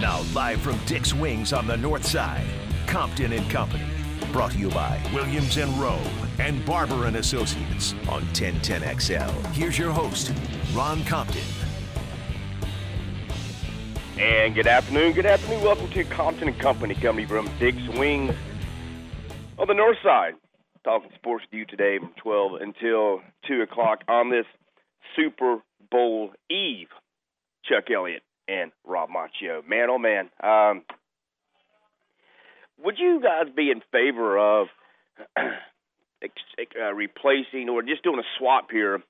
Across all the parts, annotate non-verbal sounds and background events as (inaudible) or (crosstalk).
Now, live from Dick's Wings on the north side, Compton and Company. Brought to you by Williams and Rowe and Barber and Associates on 1010XL. Here's your host, Ron Compton. And good afternoon, good afternoon. Welcome to Compton and Company, coming from Dick's Wings on the north side. Talking sports with you today from 12 until 2 o'clock on this Super Bowl Eve. Chuck Elliott and Rob Machio. Man, oh man. Um, would you guys be in favor of (clears throat) uh, replacing or just doing a swap here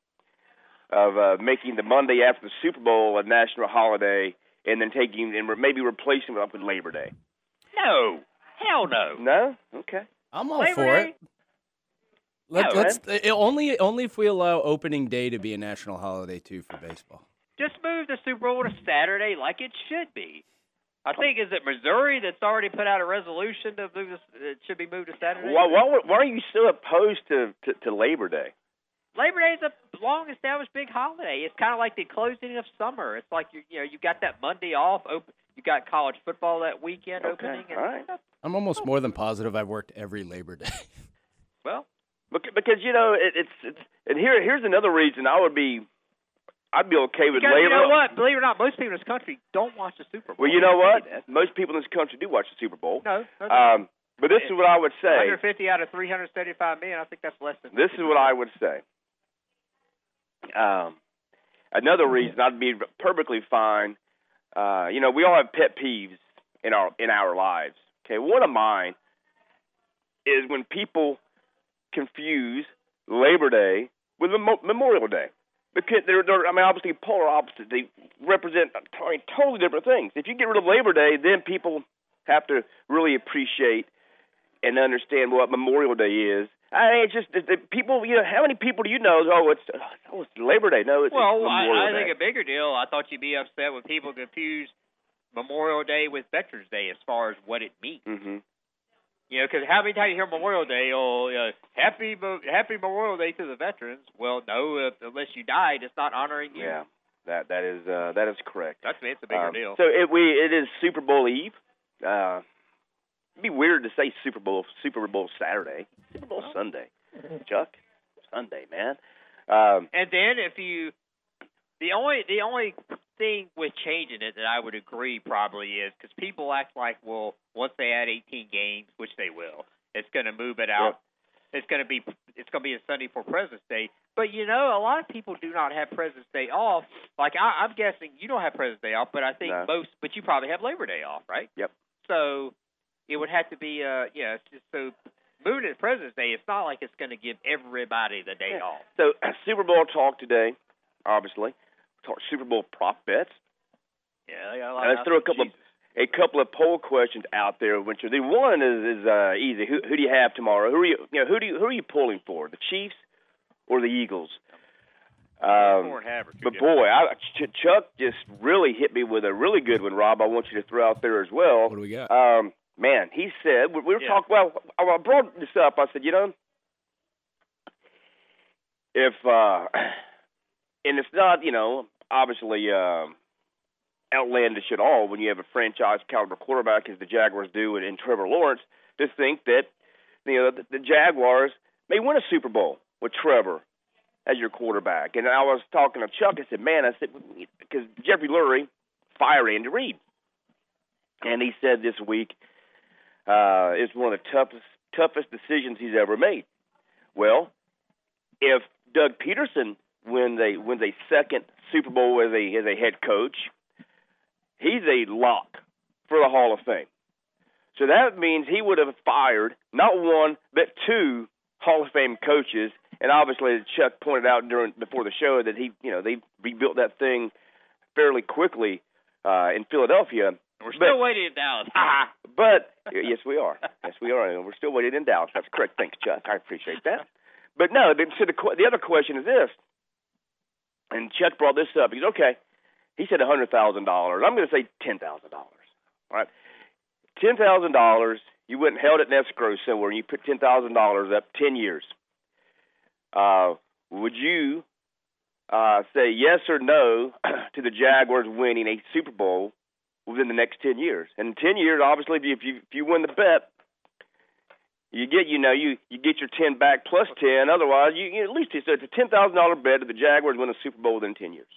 of uh, making the Monday after the Super Bowl a national holiday and then taking and maybe replacing it up with Labor Day? No. Hell no. No? Okay. I'm all Labor for Day? it. Let, Yeah, let's it, only only if we allow opening day to be a national holiday too for baseball. Just move the Super Bowl to Saturday like it should be. I think is it Missouri that's already put out a resolution to move this, it should be moved to Saturday. Why, why, why are you still opposed to, to, to Labor Day? Labor Day is a long established big holiday. It's kind of like the closing of summer. It's like you you know you got that Monday off. Open, you got college football that weekend Okay, opening. And, all right. I'm almost oh. more than positive I've worked every Labor Day. (laughs) Well, Bec- Because you know it, it's it's and here here's another reason I would be I'd be okay with because Labor. you know what? Believe it or not, most people in this country don't watch the Super Bowl. Well, you know what? They say that. Most people in this country do watch the Super Bowl. No, no, no. Um, but this is what I would say. 150 out of 375 million. I think that's less than. This is what I would say. Um, another reason I'd be perfectly fine. Uh, you know, we all have pet peeves in our in our lives. Okay, one of mine is when people confuse Labor Day with Memorial Day. Because they're, they're, I mean, obviously polar opposites. They represent I mean, totally different things. If you get rid of Labor Day, then people have to really appreciate and understand what Memorial Day is. I mean, it's just the, the people. You know, how many people do you know? Oh, it's oh, it's Labor Day. No, it's Well, Memorial I, I Day. think a bigger deal. I thought you'd be upset when people confuse Memorial Day with Veterans Day as far as what it means. hmm You know, because how many times you hear Memorial Day? Oh, uh, happy Happy Memorial Day to the veterans. Well, no, uh, unless you died, it's not honoring you. Yeah, that that is uh, that is correct. That's me. It's a bigger Um, deal. So it we it is Super Bowl Eve. Uh, it'd be weird to say Super Bowl Super Bowl Saturday. Super Bowl Sunday. Chuck, Sunday, man. Um, And then if you, the only the only thing with changing it that I would agree probably is because people act like well once they add 18 games, which they will, it's going to move it out. It's going to be it's going to be a Sunday for President's Day. But you know, a lot of people do not have President's Day off. Like I, I'm guessing you don't have President's Day off, but I think No. most. But you probably have Labor Day off, right? Yep. So it would have to be uh yeah. It's just so moving to President's Day. It's not like it's going to give everybody the day Yeah. off. so (clears throat) Super Bowl talk today, obviously. Talk Super Bowl prop bets. Yeah, they got a lot And let's throw a couple of Jesus. A couple of poll questions out there. Which are the one is is uh, easy. Who who do you have tomorrow? Who are you you know who do you who are you pulling for? The Chiefs or the Eagles? Um, Four and a half or two but boy, I, Ch- Chuck just really hit me with a really good one, Rob. I want you to throw out there as well. What do we got? Um, man, he said we we were Yeah. talking. Well, I I brought this up. I said, you know, if uh, (sighs) and it's not, you know, obviously um, outlandish at all when you have a franchise caliber quarterback as the Jaguars do in, in Trevor Lawrence to think that you know the, the Jaguars may win a Super Bowl with Trevor as your quarterback. And I was talking to Chuck. I said, man, I said because Jeffrey Lurie fired Andy Reid, and he said this week uh, it's one of the toughest toughest decisions he's ever made. Well, if Doug Pederson wins a wins a second Super Bowl as a as a head coach, he's a lock for the Hall of Fame. So that means he would have fired not one but two Hall of Fame coaches. And obviously, as Chuck pointed out during before the show that he, you know, they rebuilt that thing fairly quickly uh, in Philadelphia. We're But- still waiting in Dallas. (laughs) But yes, we are. Yes, we are. And we're still waiting in Dallas. That's correct. Thanks, Chuck. I appreciate that. But no, the, so the the other question is this, and Chuck brought this up. He's okay. He said a hundred thousand dollars. I'm going to say ten thousand dollars. All right, ten thousand dollars. You went and held it in escrow somewhere, and you put ten thousand dollars up ten years. Uh, would you uh, say yes or no (clears throat) to the Jaguars winning a Super Bowl within the next ten years. And ten years, obviously, if you if you, if you win the bet, you get you know you you get your ten back plus ten. Otherwise, you, you at least it's a ten thousand dollar bet that the Jaguars win a Super Bowl within ten years.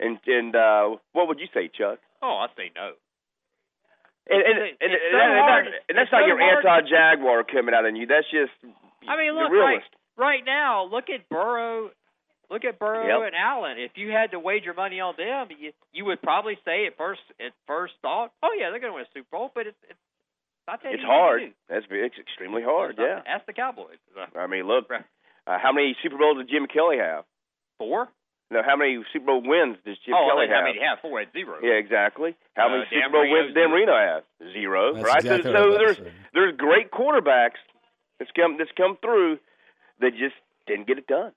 And and uh, what would you say, Chuck? Oh, I say no. And and, It's- and, it's and, so that- and that- and that's not so your hard anti-Jaguar coming out in you. That's just I mean, look, right, right now, look at Burrow. Look at Burrow Yep. and Allen. If you had to wager money on them, you you would probably say at first at first thought, oh yeah, they're going to win a Super Bowl, but it's it's not that It's hard. That's it's extremely hard. Not- Yeah. Ask the Cowboys. I mean, look, Right. uh, how many Super Bowls did Jim Kelly have? Four? No, how many Super Bowl wins does Jim oh, Kelly I have? mean, he had four at zero. Yeah, exactly. How Uh, many Dan Super Bowl Marino, wins Dan zero. Marino has? Zero. That's right. exactly so so there's there's great quarterbacks that's come that's come through that just didn't get it done.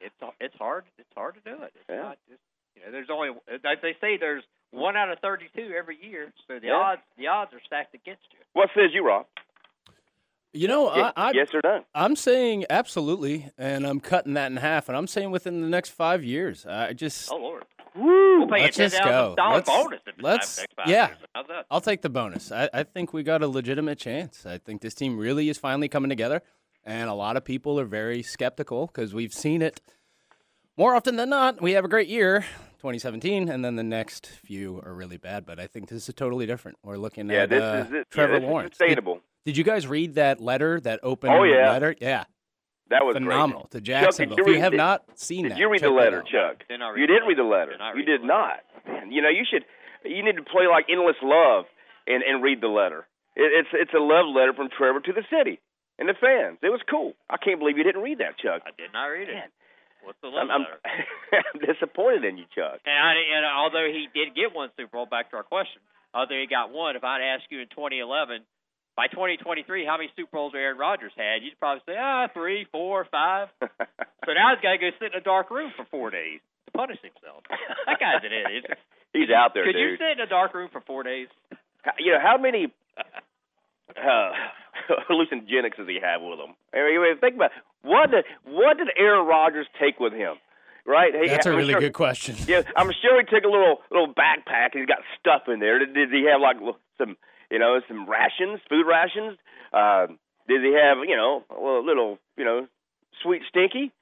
It's it's hard. It's hard to do it. It's Yeah. not just you know. There's only like they say there's one out of thirty-two every year, so the Yeah. odds the odds are stacked against you. What says you, Rob? You know, Ye- I, I, yes or no? I'm saying absolutely, and I'm cutting that in half, and I'm saying within the next five years. I just, Oh Lord, Woo! we'll pay let's just go. Let's- bonus let's- yeah. years. How's that? I'll take the bonus. I, I think we got a legitimate chance. I think this team really is finally coming together, and a lot of people are very skeptical because we've seen it more often than not. We have a great year, 2017, and then the next few are really bad. But I think this is totally different. We're looking Yeah, at this uh, is this, Trevor yeah, this Lawrence. Is Did, sustainable. Did you guys read that letter, that open Oh, yeah. letter? Yeah, that was phenomenal to did Jacksonville. you if you read- have did- not seen Did that, you read the letter. Chuck? Did read You didn't read the letter. letter. Did you did letter. not. Man, you know, you should. You need to play like endless love and and read the letter. It, it's it's a love letter from Trevor to the city and the fans. It was cool. I can't believe you didn't read that, Chuck. I did not read it. Man. What's the love I'm, I'm, letter? I'm (laughs) disappointed in you, Chuck. And, I, and although he did get one Super Bowl, back to our question, although he got one, if I'd asked you in 2011, by 2023, how many Super Bowls Aaron Rodgers had, you'd probably say, ah, three, four, five. (laughs) So now he's got to go sit in a dark room for four days to punish himself. That guy's an idiot. (laughs) He's out there, Could dude. you sit in a dark room for four days? you know how many uh, (laughs) hallucinogenics does he have with him? I mean, think about it. what did what did Aaron Rodgers take with him? Right? Hey, That's a I'm really sure- good question. Yeah, I'm sure he took a little little backpack and he's got stuff in there. Did, did he have like some you know some rations, food rations? Uh, did he have you know a little, you know sweet stinky?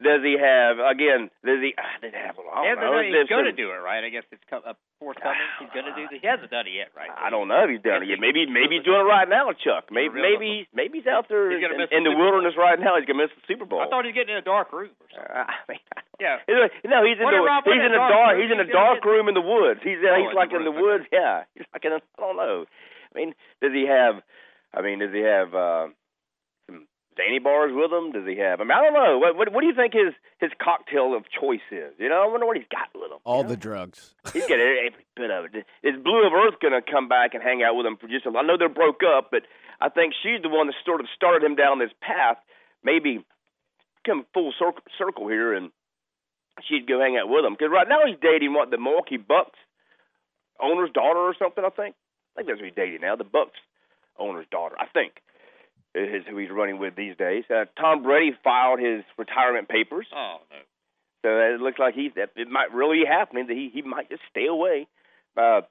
Does he have again? Does he? I didn't have. I He don't hasn't know. He's going to do it, right? I guess it's co- uh, forthcoming. He's going to do this. He hasn't done it yet, right? I don't know if he's done it yet. (laughs) Maybe maybe he's doing it right now, Chuck. Maybe maybe maybe he's out there He's in, in the the Super Bowl. wilderness right now. He's gonna miss the Super Bowl. I thought he was getting in a dark room or something. Uh, I mean, Yeah. Anyway, no, he's in What the he's in a a dark dark room, he's in a dark room in the woods. He's uh, Oh, he's like in the woods, woods. Yeah, he's like in a, I don't know. I mean, does he have? I mean, does he have uh, some zany bars with him? Does he have? I mean, I don't know. What what, what do you think his his cocktail of choice is? You know, I wonder what he's got with him. All the know? drugs. (laughs) He's got every bit of it. Is Blue of Earth going to come back and hang out with him for just a I know they're broke up, but I think she's the one that sort of started him down this path. Maybe come full circle, circle here, and she'd go hang out with him. Because right now he's dating what the Milwaukee Bucks owner's daughter or something. I think. I think that's who he's dating now. The Bucks owner's daughter. I think is who he's running with these days. Uh, Tom Brady filed his retirement papers. Oh no. So it looks like he's it might really be happening that he he might just stay away. Uh,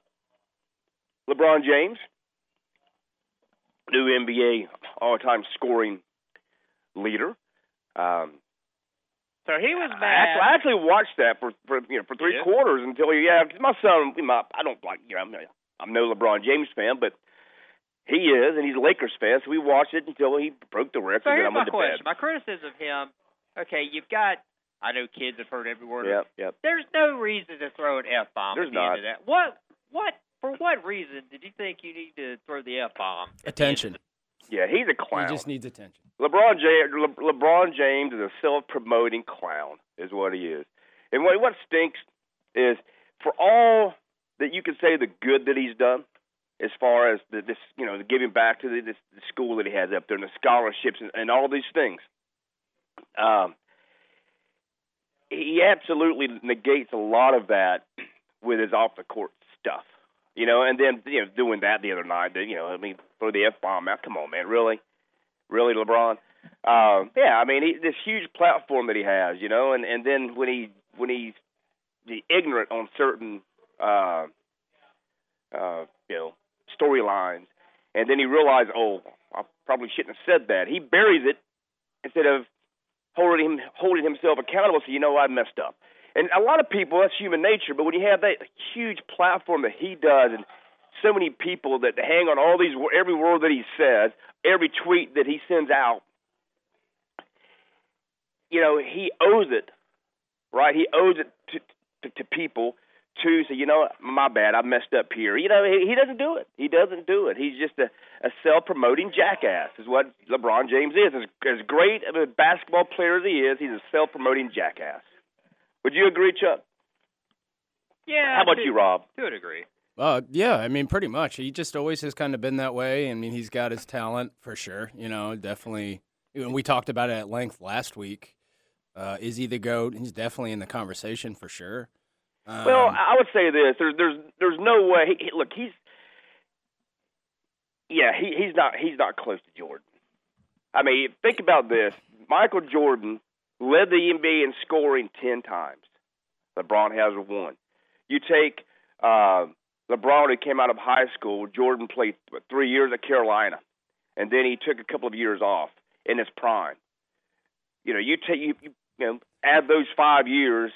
LeBron James, new NBA all-time scoring leader. Um, So he was I actually, I actually watched that for for you know for three Yeah. quarters until yeah, 'cause my son, you know, I don't like you know I'm, I'm no LeBron James fan, but he is, and he's a Lakers fan, so we watched it until he broke the record. So and here's then I my went to question. bed. My criticism of him. Okay, you've got. I know kids have heard every word. Yep, yep. There's no reason to throw an f bomb There's at the end not. of that. What? What? For what reason did you think you need to throw the f bomb? Attention. Yeah, he's a clown. He just needs attention. LeBron James, Le- LeBron James is a self-promoting clown, is what he is. And what what stinks is for all that you can say the good that he's done, as far as the, this, you know, the giving back to the, this the school that he has up there, and the scholarships, and, and all these things. Um, he absolutely negates a lot of that with his off the court stuff. You know, and then you know doing that the other night. You know, I mean, throw the f bomb out. Come on, man, really, really, LeBron. Um, yeah, I mean, he, this huge platform that he has. You know, and and then when he when he's the ignorant on certain uh, storylines, and then he realized, oh, I probably shouldn't have said that. He buries it instead of holding him holding himself accountable. So you know I messed up. And a lot of people, that's human nature. But when you have that huge platform that he does, and so many people that hang on all these every word that he says, every tweet that he sends out, you know, he owes it, right? He owes it to to, to people to say, you know, my bad, I messed up here. You know, he, he doesn't do it. He doesn't do it. He's just a, a self-promoting jackass, is what LeBron James is. As, as great of a basketball player as he is, he's a self-promoting jackass. Would you agree, Chuck? Yeah. How about to, you, Rob? To a degree. Uh, yeah, I mean, pretty much. He just always has kind of been that way. I mean, he's got his talent for sure. You know, definitely. And we talked about it at length last week. Uh, is he the goat? He's definitely in the conversation for sure. Um, well, I would say this: there's there's there's no way. He, look, he's yeah, he he's not he's not close to Jordan. I mean, think about this: Michael Jordan led the NBA in scoring ten times. LeBron has one. You take uh, LeBron, who came out of high school. Jordan played what, three years at Carolina, and then he took a couple of years off in his prime. You know, you take you, you you know add those five years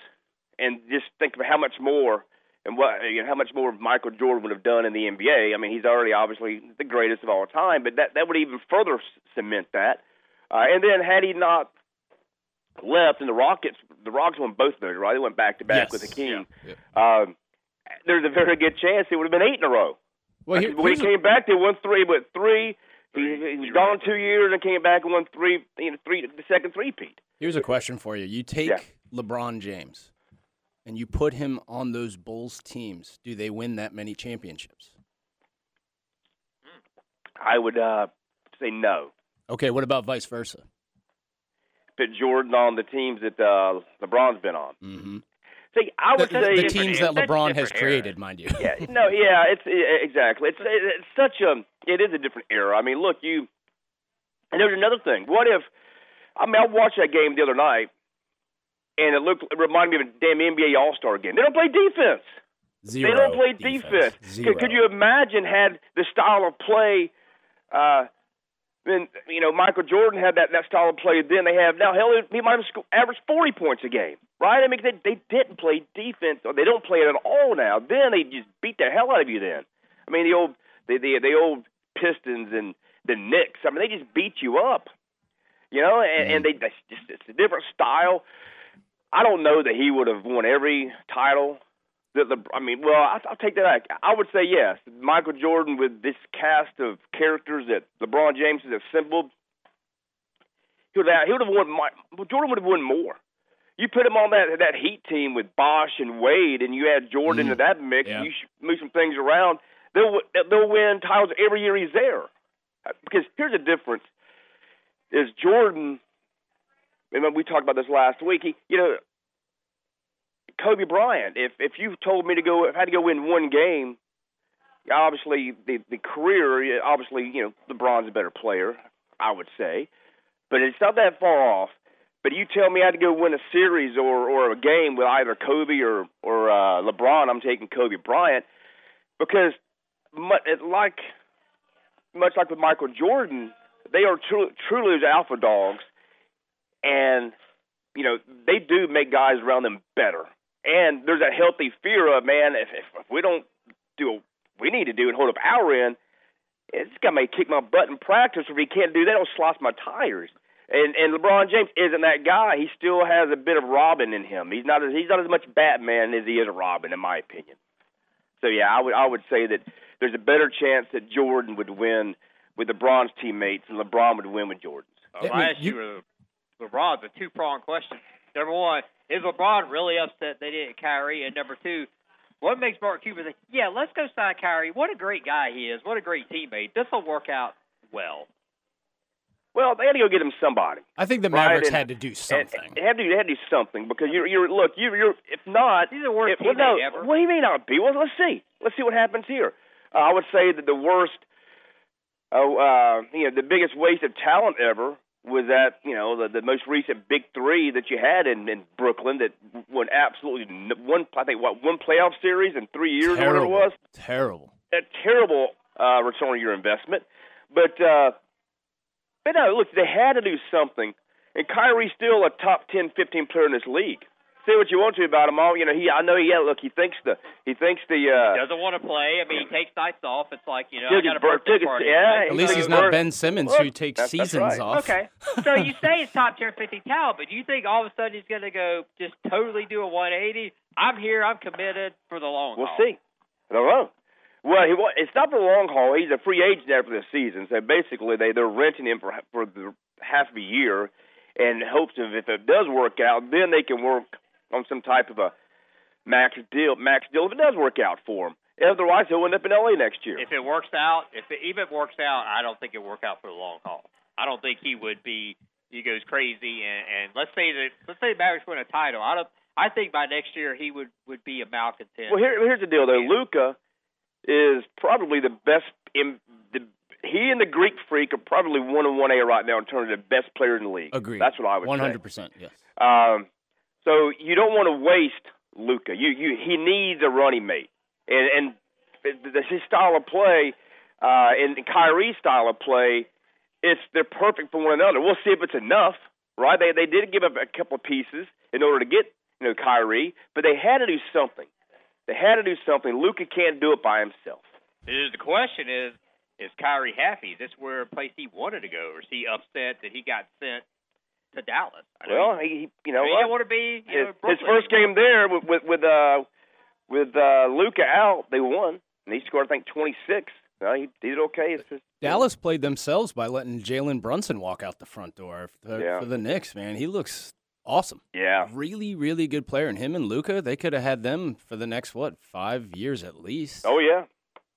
and just think of how much more and what you know, how much more Michael Jordan would have done in the NBA. I mean, he's already obviously the greatest of all time, but that that would even further cement that. Uh, and then had he not left, and the Rockets, the Rockets won both those, right? They went back to back Yes. with the King. Yeah, yeah. Um, there's a very good chance it would have been eight in a row. Well, here- when he came back, they won three, but three. He, he was gone two years and came back and won three. You know, three the second three-peat. Here's a question for you. You take Yeah. LeBron James and you put him on those Bulls teams. Do they win that many championships? I would uh, say no. Okay, what about vice versa? Put Jordan on the teams that uh, LeBron's been on. Mm-hmm. See, I The, would say the teams that LeBron has era. created, mind you. yeah, no, yeah, it's it, exactly. It's it's such a it is a different era. I mean, look, you and there's another thing. What if I mean I watched that game the other night and it looked it reminded me of a damn NBA All Star game. They don't play defense. Zero. they don't play defense. Zero. Could, could you imagine had the style of play uh then you know Michael Jordan had that that style of play. Then they have now. Hell, he might have averaged forty points a game, right? I mean, they they didn't play defense, or they don't play it at all now. Then they just beat the hell out of you. Then, I mean, the old the the, the old Pistons and the Knicks. I mean, they just beat you up, you know. And, and they that's just it's a different style. I don't know that he would have won every title. That the, I mean, well, I, I'll take that back. I would say yes. Michael Jordan with this cast of characters that LeBron James has assembled, he would have, he would have won. Well, Jordan would have won more. You put him on that that Heat team with Bosh and Wade, and you add Jordan Mm. to that mix. Yeah. You move some things around. They'll they'll win titles every year he's there. Because here's the difference: is Jordan. And we talked about this last week. He, you know, Kobe Bryant. If if you told me to go, if I had to go win one game, obviously the the career, obviously you know LeBron's a better player, I would say, but it's not that far off. But you tell me I had to go win a series or or a game with either Kobe or or uh, LeBron, I'm taking Kobe Bryant because mu- it, like much like with Michael Jordan, they are tru- truly alpha dogs, and you know they do make guys around them better. And there's that healthy fear of man, if if, if we don't do what we need to do and hold up our end, this guy may kick my butt in practice. If he can't do that, he'll slice my tires. And and LeBron James isn't that guy. He still has a bit of Robin in him. He's not as he's not as much Batman as he is Robin, in my opinion. So yeah, I would I would say that there's a better chance that Jordan would win with LeBron's teammates and LeBron would win with Jordan's. Uh, I my mean, you- with LeBron's a two pronged question. Number one, is LeBron really upset they didn't Kyrie? And number two, what makes Mark Cuban think, yeah, let's go sign Kyrie? What a great guy he is. What a great teammate. This will work out well. Well, they had to go get him somebody. I think the Right, Mavericks and- had to do something. They had to, they had to do something because you're, you're look, you're, you're if not, He's the worst if, well, no, ever. well, he may not be. Well, let's see, let's see what happens here. Uh, I would say that the worst, oh, uh, you know, the biggest waste of talent ever was that you know the, the most recent big three that you had in, in Brooklyn that won absolutely one, I think what one playoff series in three years or whatever it was Terrible. a terrible uh, return on your investment. But uh, but no, look, they had to do something. And Kyrie's still a top 10, 15 player in this league say what you want to about him all. You know, he I know he yeah, look, he thinks the he thinks the uh doesn't want to play. I mean, he takes nights off. It's like you know, took I got his a birthday birth- party. his- yeah, At least he's not Ben Simmons, Look, who takes that's- that's seasons right. off. Okay, so you (laughs) say he's top tier 50 talent, but do you think all of a sudden he's going to go just totally do a 180? I'm here. I'm committed for the long We'll haul. see. I don't know. Well, he wa- it's not for the long haul. He's a free agent after this season, so basically they they're renting him for for the half of a year, in hopes of if it does work out, then they can work on some type of a max deal. Max deal if it does work out for him. Otherwise, he'll end up in LA next year. If it works out, if it even works out, I don't think it work out for the long haul. I don't think he would be. He goes crazy, and, and let's say that let's say the Mavericks win a title. I don't. I think by next year he would would be a malcontent. Well, here, here's the deal, though. Luka is probably the best. In the, he and the Greek Freak are probably one and one A right now in terms of the best players in the league. Agreed. That's what I would One say. hundred percent. Yes. Um, so you don't want to waste Luka. You you he needs a running mate, and and his style of play, uh, and Kyrie's style of play, it's they're perfect for one another. We'll see if it's enough, right? They they did give up a couple of pieces in order to get you know Kyrie, but they had to do something. They had to do something. Luka can't do it by himself. The question is is Kyrie happy? Is this where a place he wanted to go, or is he upset that he got sent to Dallas? I know Well, he, he you know he what? didn't want to be. You his, know, his first game there with with with uh with uh Luka out, they won, and he scored I think twenty six. Uh, he, he did okay. It's just, Dallas played themselves by letting Jalen Brunson walk out the front door for, Yeah. for the Knicks. Man, he looks awesome. yeah, Really, really good player. And him and Luka, they could have had them for the next what five years at least. oh yeah,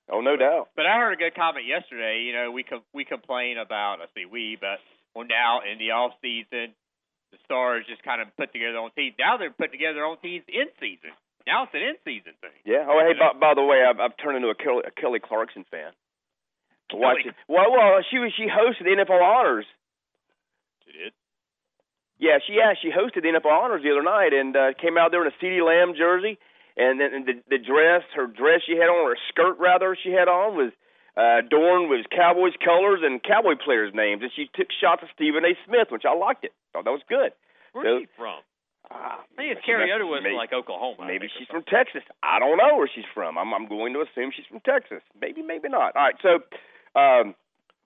oh no doubt. But I heard a good comment yesterday. You know, we com- we complain about I say we, but well now in the off season, the stars just kind of put together their own teams. Now they're putting together their own teams in season. Now it's an in season thing. Yeah. Oh hey, by, by the way, I've, I've turned into a Kelly, a Kelly Clarkson fan. Watching. Well, well, she was she hosted the NFL Honors. She did. Yeah, she yeah she hosted the NFL Honors the other night and uh, came out there in a CeeDee Lamb jersey, and then and the the dress, her dress she had on, or skirt rather she had on was uh, adorned with Cowboys colors and Cowboy players' names, and she took shots of Stephen A. Smith, which I liked it. Thought that was good. Where's So- she from? Ah, I think it's Carrie Underwood maybe, like Oklahoma. Maybe she's from. Texas. I don't know where she's from. I'm I'm going to assume she's from Texas. Maybe maybe not. All right, so um,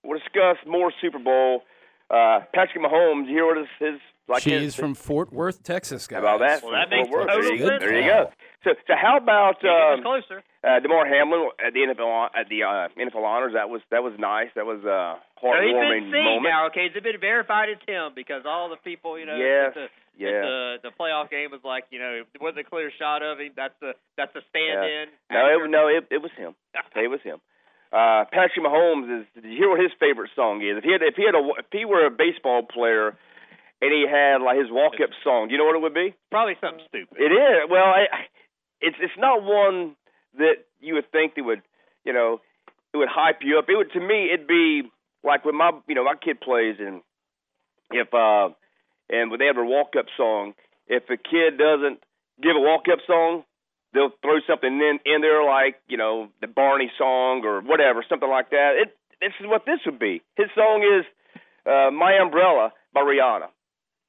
we'll discuss more Super Bowl. Uh, Patrick Mahomes, you hear what his, his like she his, from Fort Worth, Texas, guys. How about that? Well, that Fort makes Worth. there you, sense. there you go. So, so how about Can't get um, closer. uh, Damar Hamlin at the NFL hon- at the uh, NFL honors? That was that was nice. That was a So he's heartwarming been seen moment. now. Okay, it's been verified it's him because all the people, you know, Yes, the, yeah. the the playoff game was like, you know, it wasn't a clear shot of him. That's the that's the stand-in. No, actor. it, no, it, it was him. (laughs) It was him. Uh, Patrick Mahomes is. Did you hear what his favorite song is? If he had, if he had a, if he were a baseball player, and he had like his walk-up song, do you know what it would be? Probably something stupid. It is. Well, I, I- it's it's not one that you would think that would, you know, it would hype you up. It would to me, it'd be like when my you know my kid plays and if uh and when they have a walk up song, if a kid doesn't give a walk up song, they'll throw something in in there like you know the Barney song or whatever, something like that. It this is what this would be. His song is uh, "My Umbrella" by Rihanna.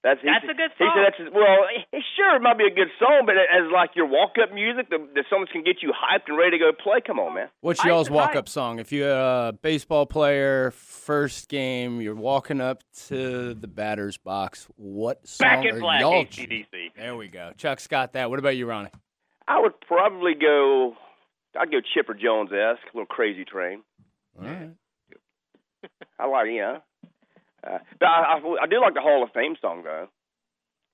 That's he That's a good song. He song. said that's his, well, sure, it might be a good song, but as like your walk up music, that, that someone can get you hyped and ready to go play. Come on, man. What's I- y'all's walk up song? If you're a baseball player, first game, you're walking up to the batter's box, what song Back in are black, y'all? AC/DC. There we go. Chuck's got that. What about you, Ronnie? I would probably go. I'd go Chipper Jones esque, a little crazy train. All right. I like, you know. Uh, but I, I, I do like the Hall of Fame song though.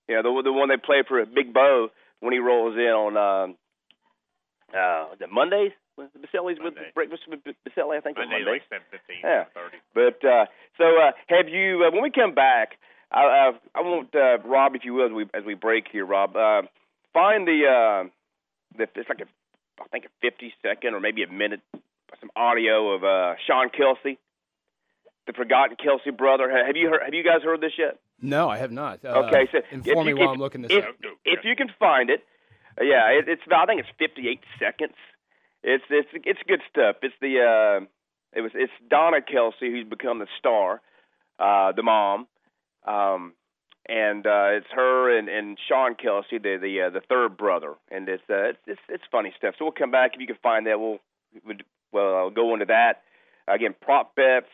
Yeah, the the one they play for Big Bo when he rolls in on um, uh, the Mondays. Was it Baselli's with breakfast with Baselli, I think on Monday, Monday. like seven fifteen, Yeah. thirty. But uh, so uh, have you? Uh, when we come back, I, uh, I want uh, Rob, if you will, as we as we break here, Rob, uh, find the uh, the it's like a I think a fifty second or maybe a minute some audio of uh, Sean Kelce, the forgotten Kelce brother. Have you heard? Have you guys heard this yet? No, I have not. Uh, Okay, so inform me while if- I'm looking this if, up. if you can find it, uh, yeah, it, it's about, I think it's 58 seconds. It's it's it's good stuff. It's the uh, it was it's Donna Kelce who's become the star, uh, the mom, um, and uh, it's her and, and Sean Kelce, the the uh, the third brother, and it's uh, it's, it's it's funny stuff. So we'll come back if you can find that. We'll well I'll go into that again. Prop bets.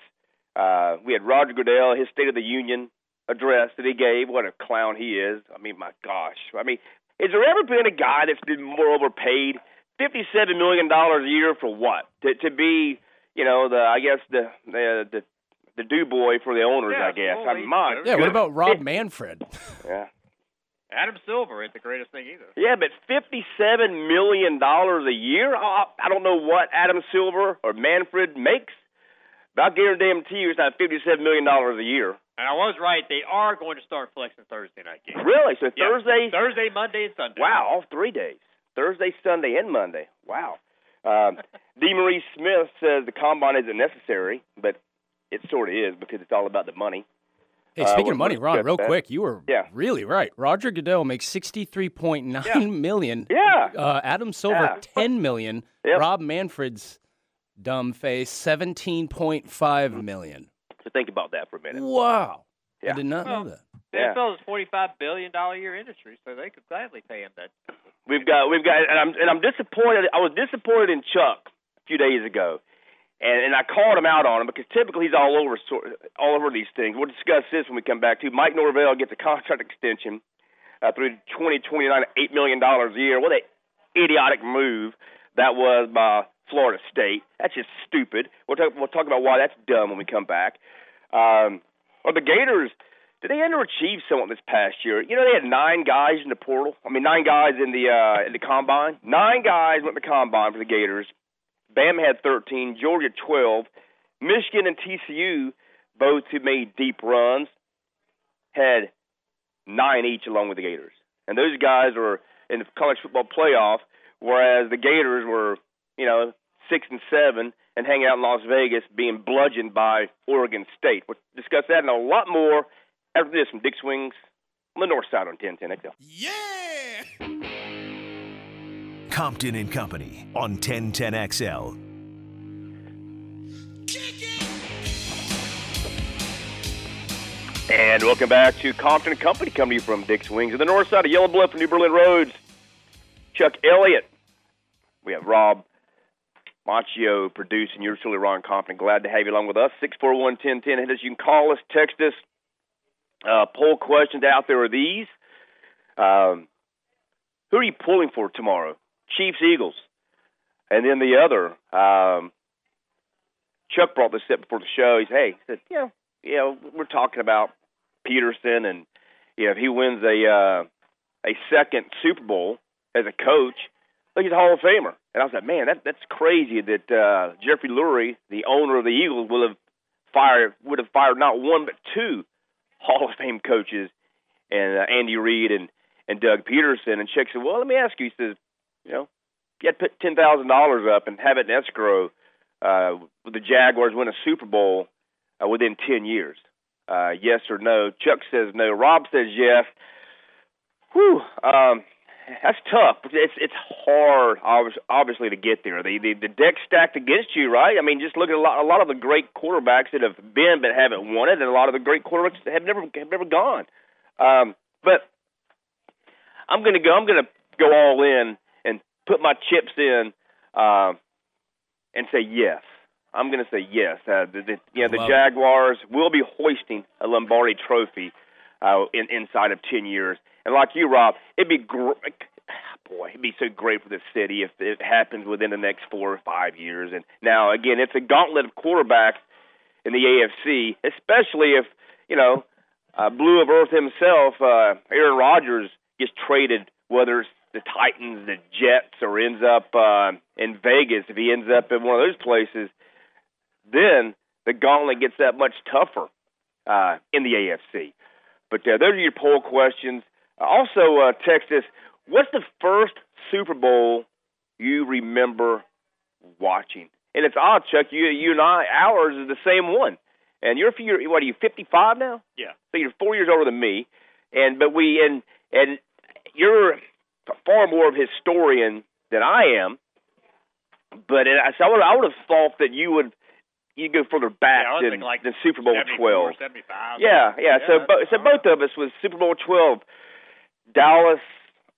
Uh, we had Roger Goodell, his State of the Union address that he gave. What a clown he is! I mean, my gosh. I mean, has there ever been a guy that's been more overpaid? Fifty-seven million dollars a year for what? To to be, you know, the I guess the the the, the do boy for the owners. Yeah, I guess. well, I mean, my Yeah, what about Rob Manfred? (laughs) Yeah. Adam Silver ain't the greatest thing either. Yeah, but fifty-seven million dollars a year. I, I don't know what Adam Silver or Manfred makes, but I guarantee you it's not fifty-seven million dollars a year. And I was right. They are going to start flexing Thursday night games. Really? So Yeah. Thursday? Thursday, Monday, and Sunday. Wow, all three days. Thursday, Sunday, and Monday. Wow. Um, (laughs) DeMaurice Smith says the combine isn't necessary, but it sort of is because it's all about the money. Hey, Uh, speaking what- of money, Ron, real that. quick, you were Yeah. really right. Roger Goodell makes sixty-three point nine million. Yeah. Uh, Adam Silver Yeah. ten million. Yep. Rob Manfred's dumb face seventeen point five million. So think about that for a minute. Wow. Yeah. I did not Well, know that. The Yeah. NFL is a forty-five billion dollar year industry, so they could gladly pay him that. We've got, we've got, and I'm and I'm disappointed. I was disappointed in Chuck a few days ago, and and I called him out on him because typically he's all over all over these things. We'll discuss this when we come back to Mike Norvell gets a contract extension uh, through 2029, eight million dollars a year. What a idiotic move that was by Florida State. That's just stupid. We'll talk we'll talk about why that's dumb when we come back. Um, or the Gators. Did they underachieve somewhat this past year? You know, they had nine guys in the portal. I mean, nine guys in the uh, in the combine. Nine guys went to the combine for the Gators. Bama had 13, Georgia 12, Michigan and TCU, both who made deep runs, had nine each along with the Gators. And those guys were in the college football playoff, whereas the Gators were, you know, six and seven and hanging out in Las Vegas being bludgeoned by Oregon State. We'll discuss that and a lot more after this from Dick Wings on the north side on 1010 XL. (laughs) Compton and Company on 1010XL. And welcome back to Compton and Company, coming to you from Dick's Wings on the north side of Yellow Bluff and New Berlin Roads. Chuck Elliott. We have Rob Machio producing. You're truly Ron Compton. Glad to have you along with us. 641 1010. Hit us. You can call us, text us. Uh, poll questions out there are these. Um, who are you pulling for tomorrow? Chiefs, Eagles. And then the other, um, Chuck brought this up before the show. He said, hey, he said, you know, we're talking about Pederson, and you know, if he wins a uh, a second Super Bowl as a coach, look, he's a Hall of Famer. And I was like, man, that that's crazy that uh, Jeffrey Lurie, the owner of the Eagles, will have fired would have fired not one but two Hall of Fame coaches, and uh, Andy Reid and and Doug Pederson. And Chuck said, well, let me ask you. He says, you know, you had to put ten thousand dollars up and have it in escrow. Uh, the Jaguars win a Super Bowl uh, within 10 years? Uh, yes or no? Chuck says no. Rob says yes. Whew. Um, that's tough. It's it's hard, obviously, to get there. The, the the deck stacked against you, right? I mean, just look at a lot a lot of the great quarterbacks that have been but haven't won it, and a lot of the great quarterbacks that have never have never gone. Um, but I'm gonna go. I'm gonna go all in put my chips in, um, and say yes. I'm going to say yes. Uh, the, the, you know, the Love it. Jaguars will be hoisting a Lombardi Trophy uh, in, inside of ten years. And like you, Rob, it'd be great. Boy, it'd be so great for the city if it happens within the next four or five years. And now, again, it's a gauntlet of quarterbacks in the AFC, especially if you know uh, Blue of Earth himself, uh, Aaron Rodgers, gets traded, whether it's the Titans, the Jets, or ends up uh, in Vegas. If he ends up in one of those places, then the gauntlet gets that much tougher uh, in the AFC. But uh, those are your poll questions. Also, uh, text us. What's the first Super Bowl you remember watching? And it's odd, Chuck. You, you and I, ours is the same one. And you're, you're what are you, 55 now? Yeah. So you're four years older than me, and but we and and you're far more of a historian than I am. But it, so I would I would have thought that you would you go further back yeah, than, like than Super Bowl 12. 75. Yeah, yeah. So, bo- so both of us was Super Bowl 12, Dallas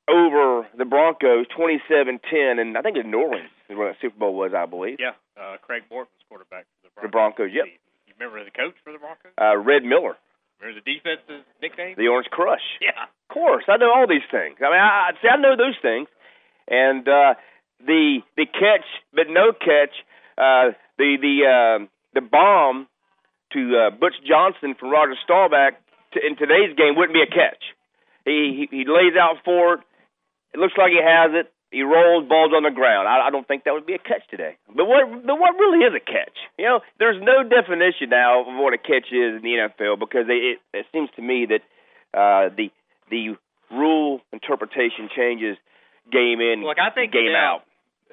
over the Broncos, 27-10, and I think it was New Orleans is where that Super Bowl was, I believe. Yeah, uh, Craig Morton was quarterback for the Broncos. The Broncos, yep. You remember the coach for the Broncos? Uh, Red Miller, Remember the defense's nickname? the Orange Crush. yeah. Of course, I know all these things. I mean, I, see, I know those things, and uh, the the catch, but no catch, uh, the the uh, the bomb to uh, Butch Johnson from Roger Staubach to, in today's game wouldn't be a catch. He, he he lays out for it. It looks like he has it. He rolls, balls on the ground. I, I don't think that would be a catch today. But what but what really is a catch? You know, there's no definition now of what a catch is in the NFL because they, it, it seems to me that uh, the the rule interpretation changes game in, Look, I think game Goodell, out.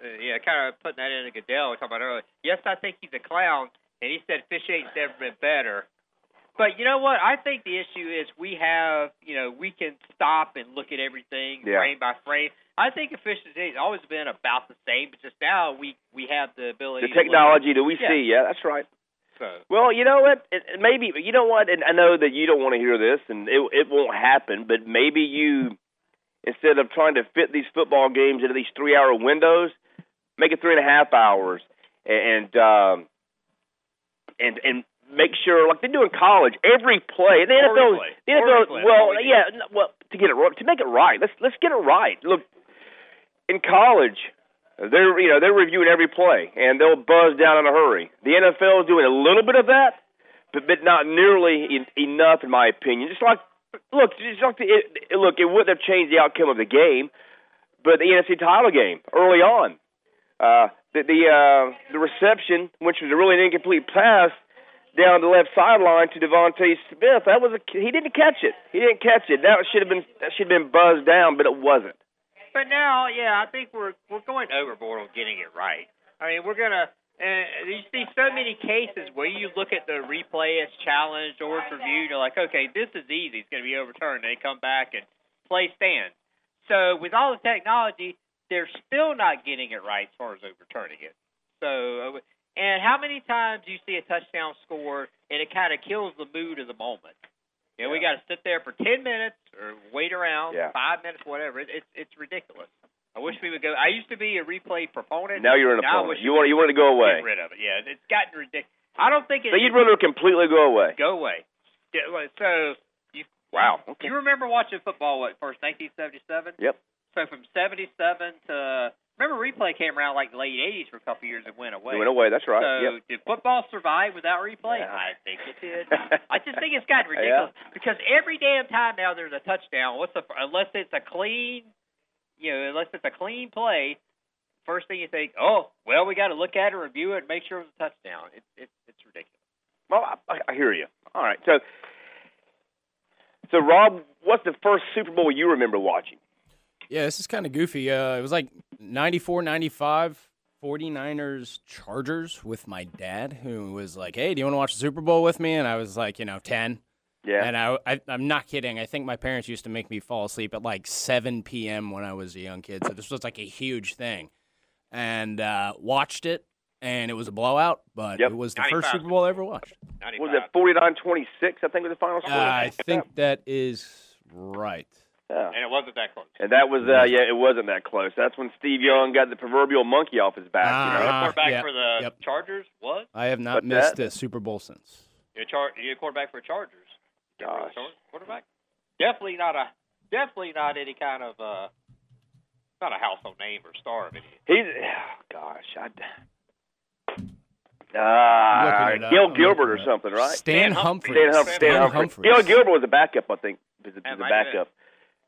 Uh, yeah, kind of putting that into Goodell we talked about earlier. Yes, I think he's a clown, and he said officiating's never been better. But you know what? I think the issue is we have, you know, we can stop and look at everything Yeah. frame by frame. I think efficiency has always been about the same, but just now we we have the ability. The to technology that we Yeah. see, yeah, that's right. So Well, you know what? It, it maybe you know what, and I know that you don't want to hear this, and it it won't happen. But maybe you, instead of trying to fit these football games into these three-hour windows, make it three and a half hours, and um, and and make sure, like they do in college, every play. The NFL, the NFL, well, yeah, well, to get it right, to make it right, let's let's get it right. Look, in college, they're you know they're reviewing every play and they'll buzz down in a hurry. The NFL is doing a little bit of that, but but not nearly en- enough, in my opinion. Just like look, just like the, it- look, it wouldn't have changed the outcome of the game, but the NFC title game early on, uh, the the uh, the reception, which was a really an incomplete pass down the left sideline to DeVonta Smith, that was a he didn't catch it. He didn't catch it. That should have been that should have been buzzed down, but it wasn't. But now, yeah, I think we're we're going overboard on getting it right. I mean, we're gonna. Uh, you see so many cases where you look at the replay, it's challenged or it's reviewed. You're like, okay, this is easy. It's going to be overturned. They come back and play stands. So with all the technology, they're still not getting it right as far as overturning it. So, and how many times do you see a touchdown score and it kind of kills the mood of the moment? Know, we got to sit there for ten minutes or wait around Yeah. five minutes, whatever. It, it's it's ridiculous. I wish we would go. I used to be a replay proponent. Now you're an Now opponent. You want you want to go away. Get rid of it. Yeah, it's gotten ridiculous. I don't think it. So you'd rather completely go away. go away. Yeah, so you Wow. Okay. you remember watching football? What first 1977? Yep. So from 77 to remember replay came around like the late 80s for a couple of years and went away. You went away. That's right. So yep. did football survive without replay? Yeah. I think it did. (laughs) I just think it's gotten ridiculous because every damn time now there's a touchdown. What's the unless it's a clean, you know, unless it's a clean play. First thing you think, oh, well, we got to look at it, review it, and make sure it was a touchdown. It's it's it's ridiculous. Well, I, I hear you. All right. So, so Rob, what's the first Super Bowl you remember watching? Yeah, this is kind of goofy. Uh, it was like 94, 95, 49ers Chargers with my dad, who was like, hey, do you want to watch the Super Bowl with me? And I was like, you know, 10. Yeah. And I, I, I'm not kidding. I think my parents used to make me fall asleep at like 7 p.m. when I was a young kid. So this was like a huge thing. And uh, watched it, and it was a blowout, but Yep. it was the 95. first Super Bowl I ever watched. was it 49-26? I think was the final Uh, score. I think that is right. Yeah. And it wasn't that close. And that was uh yeah, it wasn't that close. That's when Steve Young got the proverbial monkey off his back. you know? Ah. quarterback yeah, for the yep. Chargers was I have not But missed that- a Super Bowl since. you a char- you a quarterback for Chargers. Gosh. quarterback. Definitely not a definitely not any kind of uh not a household name or star of any. He's oh, (sighs) gosh, I Ah, Looking it. Gil Gilbert or looking it up. something, right? Stan Stan Humphrey. Stan, Hum- Stan Stan Humphrey. Gil Gilbert was a backup, I think. Was, That was a might have backup.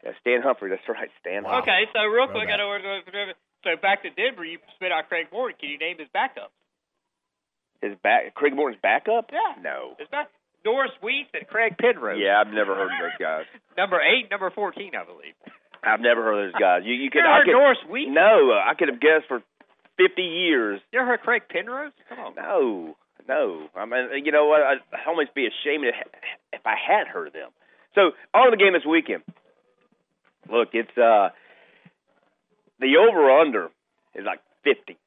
Yeah, Stan Humphrey. That's right, Stan. Wow. Humphrey. Okay, so real quick, I Throwback. know we're so back to Denver. You spit out Craig Morton. Can you name his backup? His back, Craig Morton's backup? Yeah. No. His back Norris Weese and Craig Penrose. Yeah, I've never heard of those guys. (laughs) Number eight, number fourteen, I believe. I've never heard of those guys. You, you You could, ever I heard could, Norris Weese? no, uh, I could have guessed for fifty years. You ever heard Craig Penrose? Come on. No, no. I mean, you know what? I'd almost be ashamed if, if I had heard of them. So, on to the game this weekend. Look, it's uh the over under is like fifty.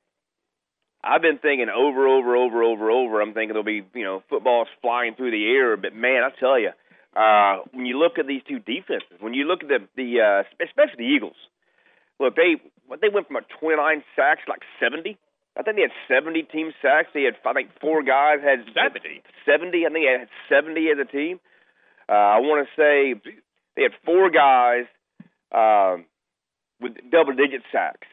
I've been thinking over, over, over, over, over. I'm thinking there'll be, you know, footballs flying through the air. But man, I tell you, uh, when you look at these two defenses, when you look at the the uh, especially the Eagles, look they what they went from a 29 sacks like 70. I think they had 70 team sacks. They had I think four guys had 70. 70. I think they had 70 as a team. Uh, I want to say they had four guys um, with double digit sacks.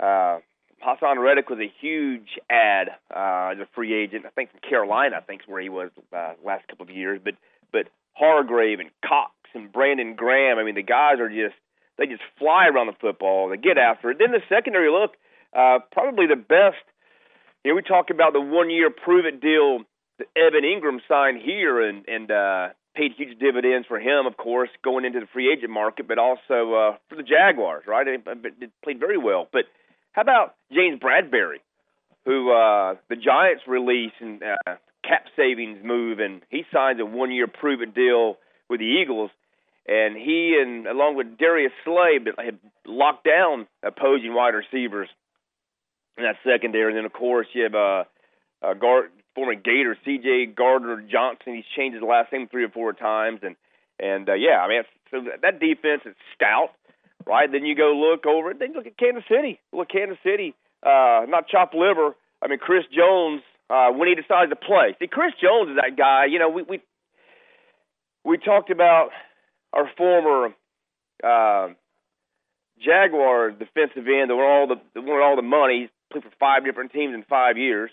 Uh, Haason Reddick was a huge ad uh, as a free agent. I think from Carolina. I think is where he was uh, last couple of years. But but Hargrave and Cox and Brandon Graham. I mean, the guys are just they just fly around the football. They get after it. Then the secondary look, uh, probably the best. You know, we talk about the one year prove it deal that Evan Engram signed here and and uh, paid huge dividends for him, of course, going into the free agent market, but also uh, for the Jaguars, right? It played very well. But how about James Bradberry, who uh, the Giants release and uh, cap savings move, and he signs a one-year prove-it deal with the Eagles, and he and along with Darius Slay had locked down opposing wide receivers in that secondary. And then of course you have uh, uh, guard, former Gator C.J. Gardner Johnson. He's changed his last name three or four times, and and uh, yeah, I mean so that defense is stout, right? Then you go look over it. Then look at Kansas City. Look, Kansas City, uh, not chop liver. I mean, Chris Jones uh, when he decides to play. See, Chris Jones is that guy. You know, we we we talked about our former uh, Jaguars defensive end that won all the that won all the money. He's played for five different teams in five years,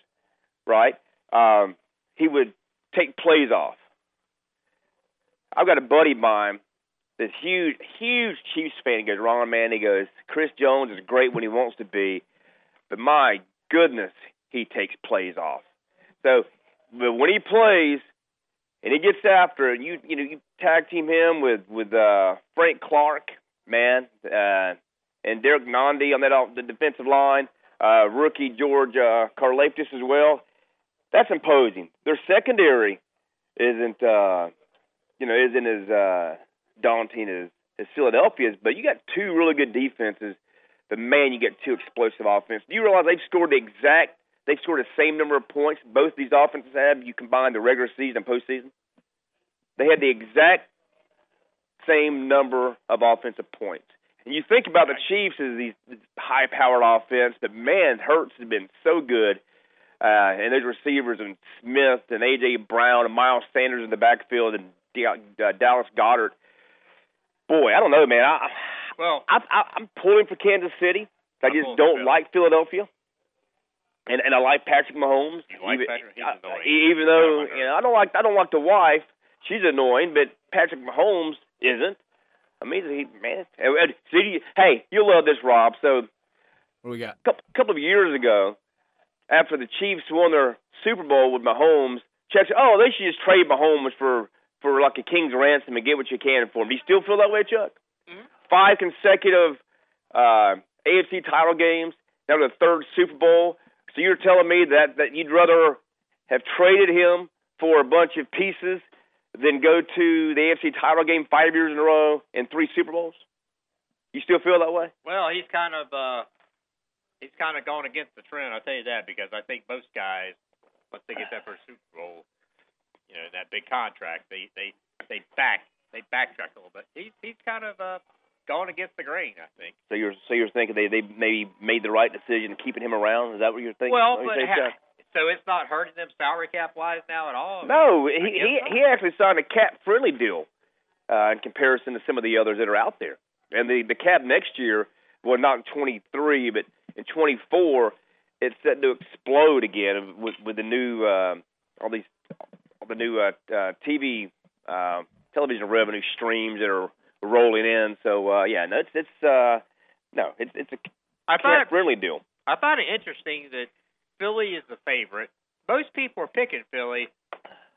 right? Um, he would take plays off. I've got a buddy of mine this huge, huge Chiefs fan. He goes, Ron, man, he goes, Chris Jones is great when he wants to be, but my goodness, he takes plays off. So, but when he plays and he gets after it, you you know you tag team him with with uh, Frank Clark, man, uh, and Derrick Nnadi on that the defensive line, uh, rookie George uh, Karlaftis as well. That's imposing. Their secondary isn't uh, you know isn't as uh, daunting as as Philadelphia's, but you got two really good defenses. But man, you get two explosive offense. Do you realize they've scored the exact They've scored the same number of points both these offenses have. You combine the regular season and postseason. They had the exact same number of offensive points. And you think about the Chiefs as these high-powered offense, but man, Hurts has been so good. Uh, and those receivers and Smith and AJ Brown and Miles Sanders in the backfield and uh, Dallas Goedert. Boy, I don't know, man. I, well, I, I, I'm pulling for Kansas City. I just don't like Philadelphia and and I like Patrick Mahomes. You Like even, Patrick, he's uh, even though you know I don't like I don't like the wife. She's annoying, but Patrick Mahomes isn't. I mean, he man. See, hey, you love this, Rob. So, what we got? A couple, couple of years ago, after the Chiefs won their Super Bowl with Mahomes, Chuck said, "Oh, they should just trade Mahomes for for like a king's ransom and get what you can for him." Do you still feel that way, Chuck? Mm-hmm. Five consecutive uh, AFC title games. Now the third Super Bowl. So you're telling me that that you'd rather have traded him for a bunch of pieces than go to the AFC title game five years in a row and three Super Bowls? You still feel that way? Well, he's kind of uh he's kind of going against the trend. I'll tell you that because I think most guys once they get that first Super Bowl, you know, that big contract, they they they back they backtrack a little bit. He's he's kind of uh going against the grain, I think. So you're so you're thinking they they maybe made the right decision keeping him around? Is that what you're thinking? Well, but ha- so it's not hurting them salary cap wise now at all. No, he he he actually signed a cap friendly deal uh, in comparison to some of the others that are out there. And the the cap next year, well, not 23, but in 24, it's set to explode again with with the new uh, all these all the new uh, uh, TV uh, television revenue streams that are rolling in. So uh, yeah, no, it's it's uh, no, it's it's a I find friendly deal. I find it interesting that Philly is the favorite. Most people are picking Philly,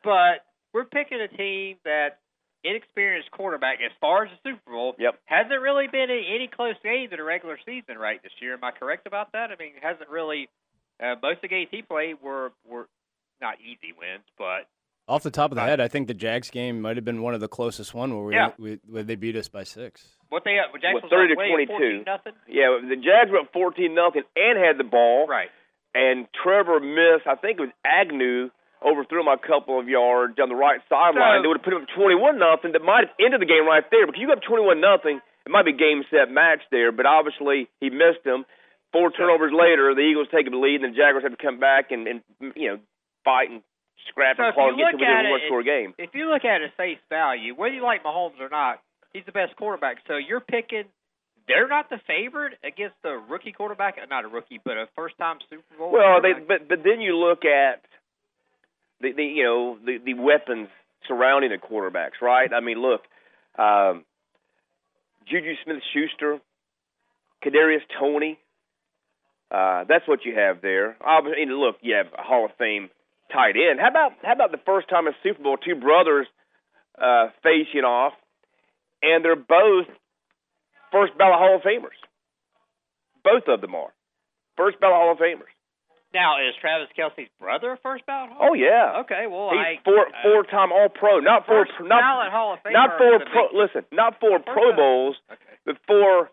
but we're picking a team that inexperienced quarterback as far as the Super Bowl. Yep. Hasn't really been in any close games in a regular season right this year. Am I correct about that? I mean, hasn't really. Uh, most of the games he played were were not easy wins, but off the top of the head, I think the Jags game might have been one of the closest one where we, yeah. we where they beat us by six. What they uh, Jags what, thirty to twenty two. Nothing. Yeah, the Jags were up fourteen nothing and had the ball. Right. and Trevor missed. I think it was Agnew overthrew him a couple of yards down the right sideline. So- they would have put him up twenty-one nothing. That might have ended the game right there. Because you got twenty-one nothing, it might be game set match there. But obviously he missed him. Four turnovers later, the Eagles take the lead, and the Jaguars have to come back and, and you know fight and scrap So and claw and get to within a one score game. If you look at it at face value, whether you like Mahomes or not, he's the best quarterback. So you're picking. They're not the favorite against a rookie quarterback, not a rookie, but a first-time Super Bowl. Well, they but but then you look at the the you know the the weapons surrounding the quarterbacks, right? I mean, look, um, Juju Smith-Schuster, Kadarius Toney. Uh, that's what you have there. Obviously, and look, you have a Hall of Fame tight end. How about how about the first time in Super Bowl, two brothers uh, facing off, and they're both first ballot Hall of Famers. Both of them are first ballot Hall of Famers. Now is Travis Kelce's brother a first ballot? Hall? Oh yeah. Okay, well He's I four uh, four time All Pro, not four not ballot Hall of Famer not four pro. big- Listen, not four Pro. Bowls, Okay. but four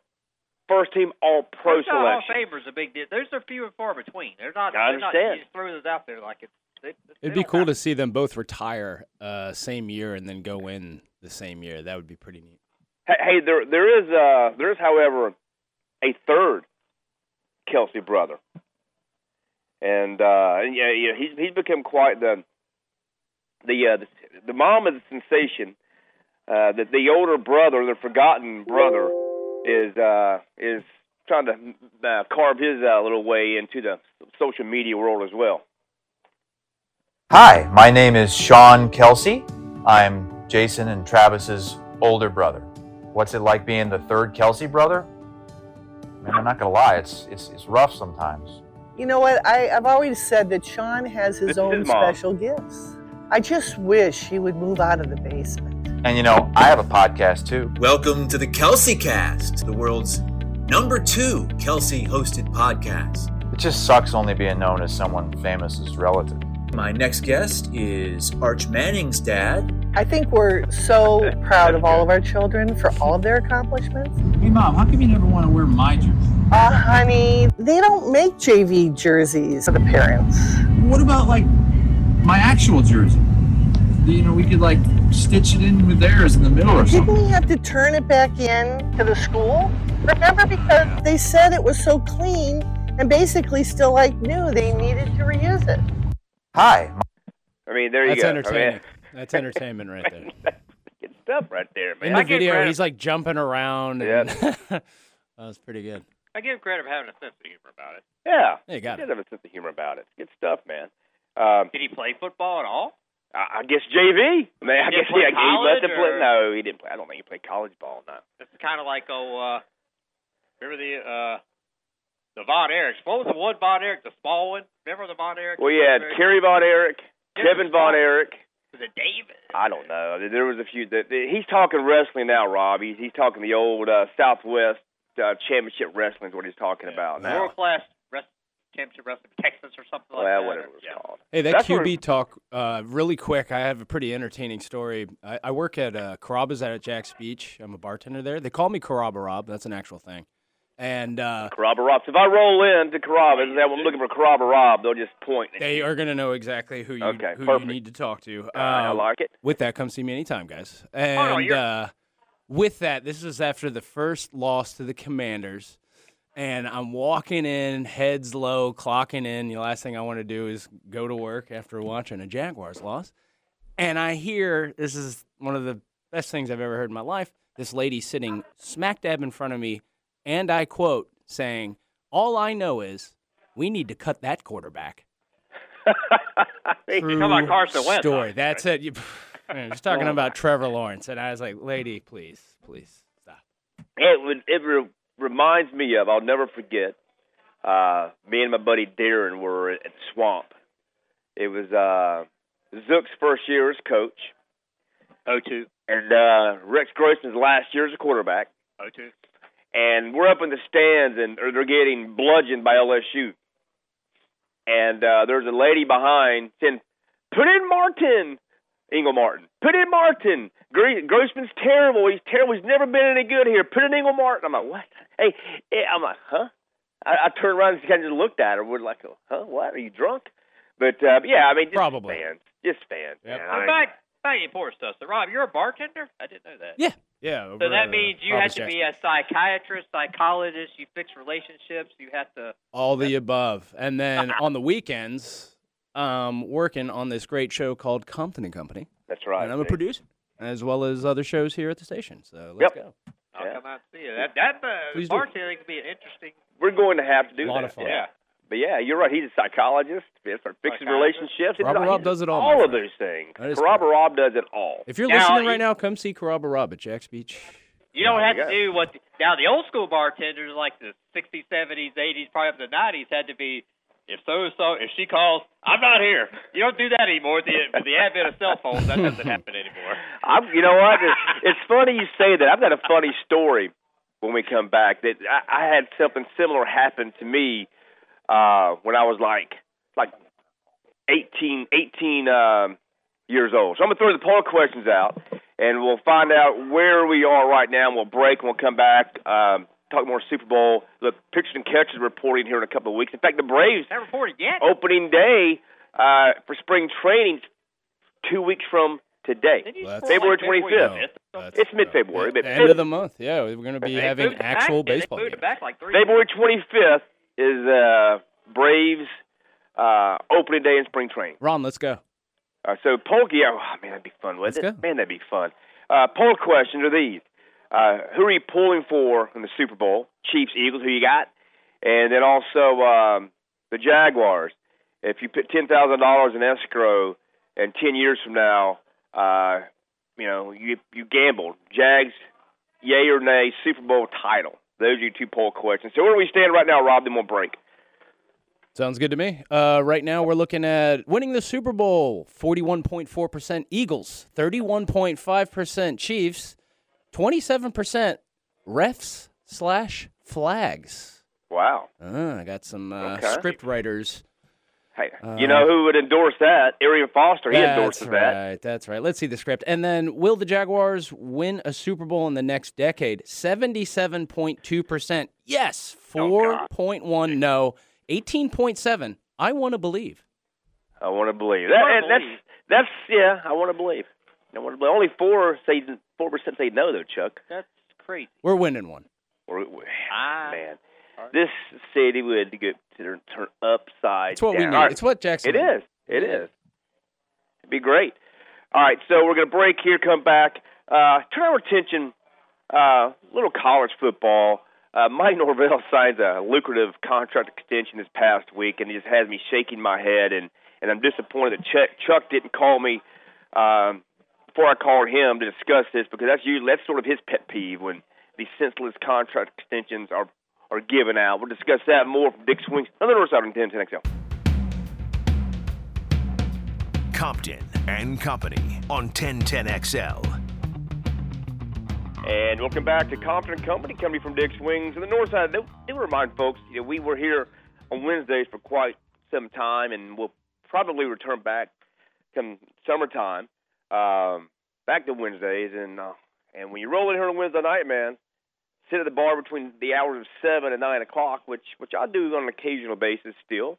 first team All Pro First ballot Hall of selections. Famer is a big deal. Those are few and far between. They're not. I they're not- understand. you just throw those out there like it's. They, they It'd be cool have- to see them both retire uh, same year and then go in the same year. That would be pretty neat. Hey, hey, there there is uh there is however a third Kelce brother, and uh yeah yeah he's he's become quite the the uh the, the mom is a sensation. Uh, that the older brother, the forgotten brother, is uh is trying to uh, carve his uh, little way into the social media world as well. Hi, my name is Sean Kelce. I'm Jason and Travis's older brother. What's it like being the third Kelce brother? Man, I'm not gonna lie, it's it's it's rough sometimes. You know what? I, I've always said that Sean has his is own his special gifts. I just wish he would move out of the basement. And you know, I have a podcast too. Welcome to the Kelce Cast, the world's number two Kelce hosted podcast. It just sucks only being known as someone famous's relative. My next guest is Arch Manning's dad. I think we're so (laughs) proud of all of our children for all of their accomplishments. Hey, mom, how come you never want to wear my jersey? Uh, honey, they don't make JV jerseys for the parents. What about like my actual jersey? You know, we could like stitch it in with theirs in the middle or something. Didn't we have to turn it back in to the school? Remember, because they said it was so clean and basically still like new, they needed to reuse it. Hi, I mean, there you That's go. entertaining. I mean, (laughs) That's entertainment right there. good stuff right there, man. In the give video, he's like jumping around. And (laughs) that was pretty good. I give credit for having a sense of humor about it. Yeah, Yeah, you got he it. does have a sense of humor about it. Good stuff, man. Um, Did he play football at all? I, I guess JV. I mean, I He guess didn't play yeah, he must college, have played. No, he didn't play. I don't think he played college ball. No. It's kind of like oh, uh, remember the uh, the Von Erichs? What was the one Von Erich? The small one? Remember the Von Erich? Well, yeah, had Kerry Von Erich, Kevin the Von small- Erich. Was it David? I don't know. There was a few. That he's talking wrestling now, Rob. He's he's talking the old uh, Southwest uh, Championship Wrestling is what he's talking about now. World class rest, championship wrestling Texas or something like Well, that. whatever it was yeah. called. Hey, that That's where- QB talk, uh, really quick. I have a pretty entertaining story. I, I work at uh, Carrabba's out at Jax Beach. I'm a bartender there. They call me Carrabba Rob. That's an actual thing. And uh, Carrabba Rob. So if I roll in to Carrabba and I'm looking for Carrabba Rob, they'll just point. at they you. are going to know exactly who you Okay, who perfect. you need to talk to. I Um, like it. with that, come see me anytime, guys. no, And you're- uh, with that, this is after the first loss to the Commanders. And I'm walking in, heads low, clocking in. The last thing I want to do is go to work after watching a Jaguars loss. And I hear this is one of the best things I've ever heard in my life. This lady sitting smack dab in front of me, and I quote, saying, All I know is we need to cut that quarterback. (laughs) True Come on, Carson Wentz, Story. That's it. You, man, just talking about Trevor Lawrence, and I was like, "Lady, please, please stop." It would. It re- reminds me of. I'll never forget. Uh, me and my buddy Darren were at Swamp. It was uh, Zook's first year as coach, O two. and uh, Rex Grossman's last year as a quarterback. O two. and we're up in the stands and or they're getting bludgeoned by LSU. And uh, there's a lady behind saying, "Put in Martin, Ingle Martin. Put in Martin. Grossman's terrible. He's terrible. He's never been any good here. Put in Ingle Martin." I'm like, "What?" Hey, eh, I'm like, "Huh?" I, I turned around and kind of looked at her. We're like, huh, what? Are you drunk? But uh, yeah, I mean, just Probably. fans, just fans. Yep. man. But I mean, back back to important stuff. So Rob, you're a bartender? I didn't know that. Yeah. Yeah. So that at, means uh, you have Robert's to Jackson. be a psychiatrist, psychologist. You fix relationships. You have to. all the above, and then (laughs) on the weekends, um, working on this great show called Compton and Company, that's right. and I'm a producer, as well as other shows here at the station. So let's Yep. go. I'll Yeah. come out and see you. That that uh, Please do. bartending could be an interesting. We're going to have to do A lot that. of fun. Yeah. But yeah, you're right. He's a psychologist. He's for fixing relationships. He's- Robert Rob he's does it all, All of those things. That is Robert Rob does it all. If you're Now, listening right now, come see Carrabba Rob at Jax Beach. You don't There have you to go. do what the, now the old school bartenders like the 60s, 70s, 80s, probably up to the 90s had to be if so so if she calls, I'm not here. You don't do that anymore. With the with the advent of cell phones, that doesn't happen anymore. (laughs) I'm, you know what? It's, it's funny you say that. I've got a funny story when we come back. That I, I had something similar happen to me uh, when I was like like 18, 18 um, years old. So I'm gonna throw the poll questions out, and we'll find out where we are right now. And we'll break, and we'll come back. Um, talk more Super Bowl. Look, pitchers and catchers reporting here in a couple of weeks. In fact, the Braves Haven't reported yet. opening day uh, for spring training two weeks from today. Well, score February like 25th. or something? That's, It's mid-February, uh, but the end of the month. Yeah, we're going to be They having actual back, baseball They games. back like. February 25th is uh, Braves uh, opening day in spring training. Ron, let's go. Uh, so poll, yeah, oh, man, that'd be fun, Let's wouldn't it? go. Man, that'd be fun. Uh, poll questions are these: uh, Who are you pulling for in the Super Bowl? Chiefs, Eagles. Who you got? And then also um, the Jaguars. If you put ten thousand dollars in escrow, and ten years from now, uh, you know you you gambled. Jags, yay or nay, Super Bowl title. Those are your two poll questions. So where do we stand right now, Rob? Then we'll break. Sounds good to me. Uh, right now, we're looking at winning the Super Bowl 41.4% Eagles, 31.5% Chiefs, 27% refs slash flags. Wow. Uh, I got some uh, Okay. script writers. Hey, Uh, you know who would endorse that? Arian Foster. He endorses that's that. right. That's right. Let's see the script. And then, will the Jaguars win a Super Bowl in the next decade? 77.2%. Yes. Oh, God. 4.1 no. 18.7 I want to believe. I want to believe that. wanna and that's believe. that's yeah. I want to believe. I want to. Only four say four percent say no though, Chuck. That's crazy. We're winning one. Or, or- Ah. man, this city would get to turn upside It's what we down. need. All right. It's what Jackson It is. It is. It'd be great. All right, so we're going to break here, come back. Uh, turn our attention, uh, little college football. Uh, Mike Norvell (laughs) signs a lucrative contract extension this past week, and it just has me shaking my head. And, and I'm disappointed that Chuck, Chuck didn't call me um, before I called him to discuss this because that's usually that's sort of his pet peeve when these senseless contract extensions are are given out. We'll discuss that more from Dick's Wings on the North Side on 10 XL. Compton and Company on 1010XL. And welcome back to Compton and Company, coming from Dick Wings. And the north side, they, they remind folks, you know, we were here on Wednesdays for quite some time, and we'll probably return back come summertime, um, back to Wednesdays. And uh, and when you roll in here on Wednesday night, man, sit at the bar between the hours of 7 and 9 o'clock, which, which I do on an occasional basis still.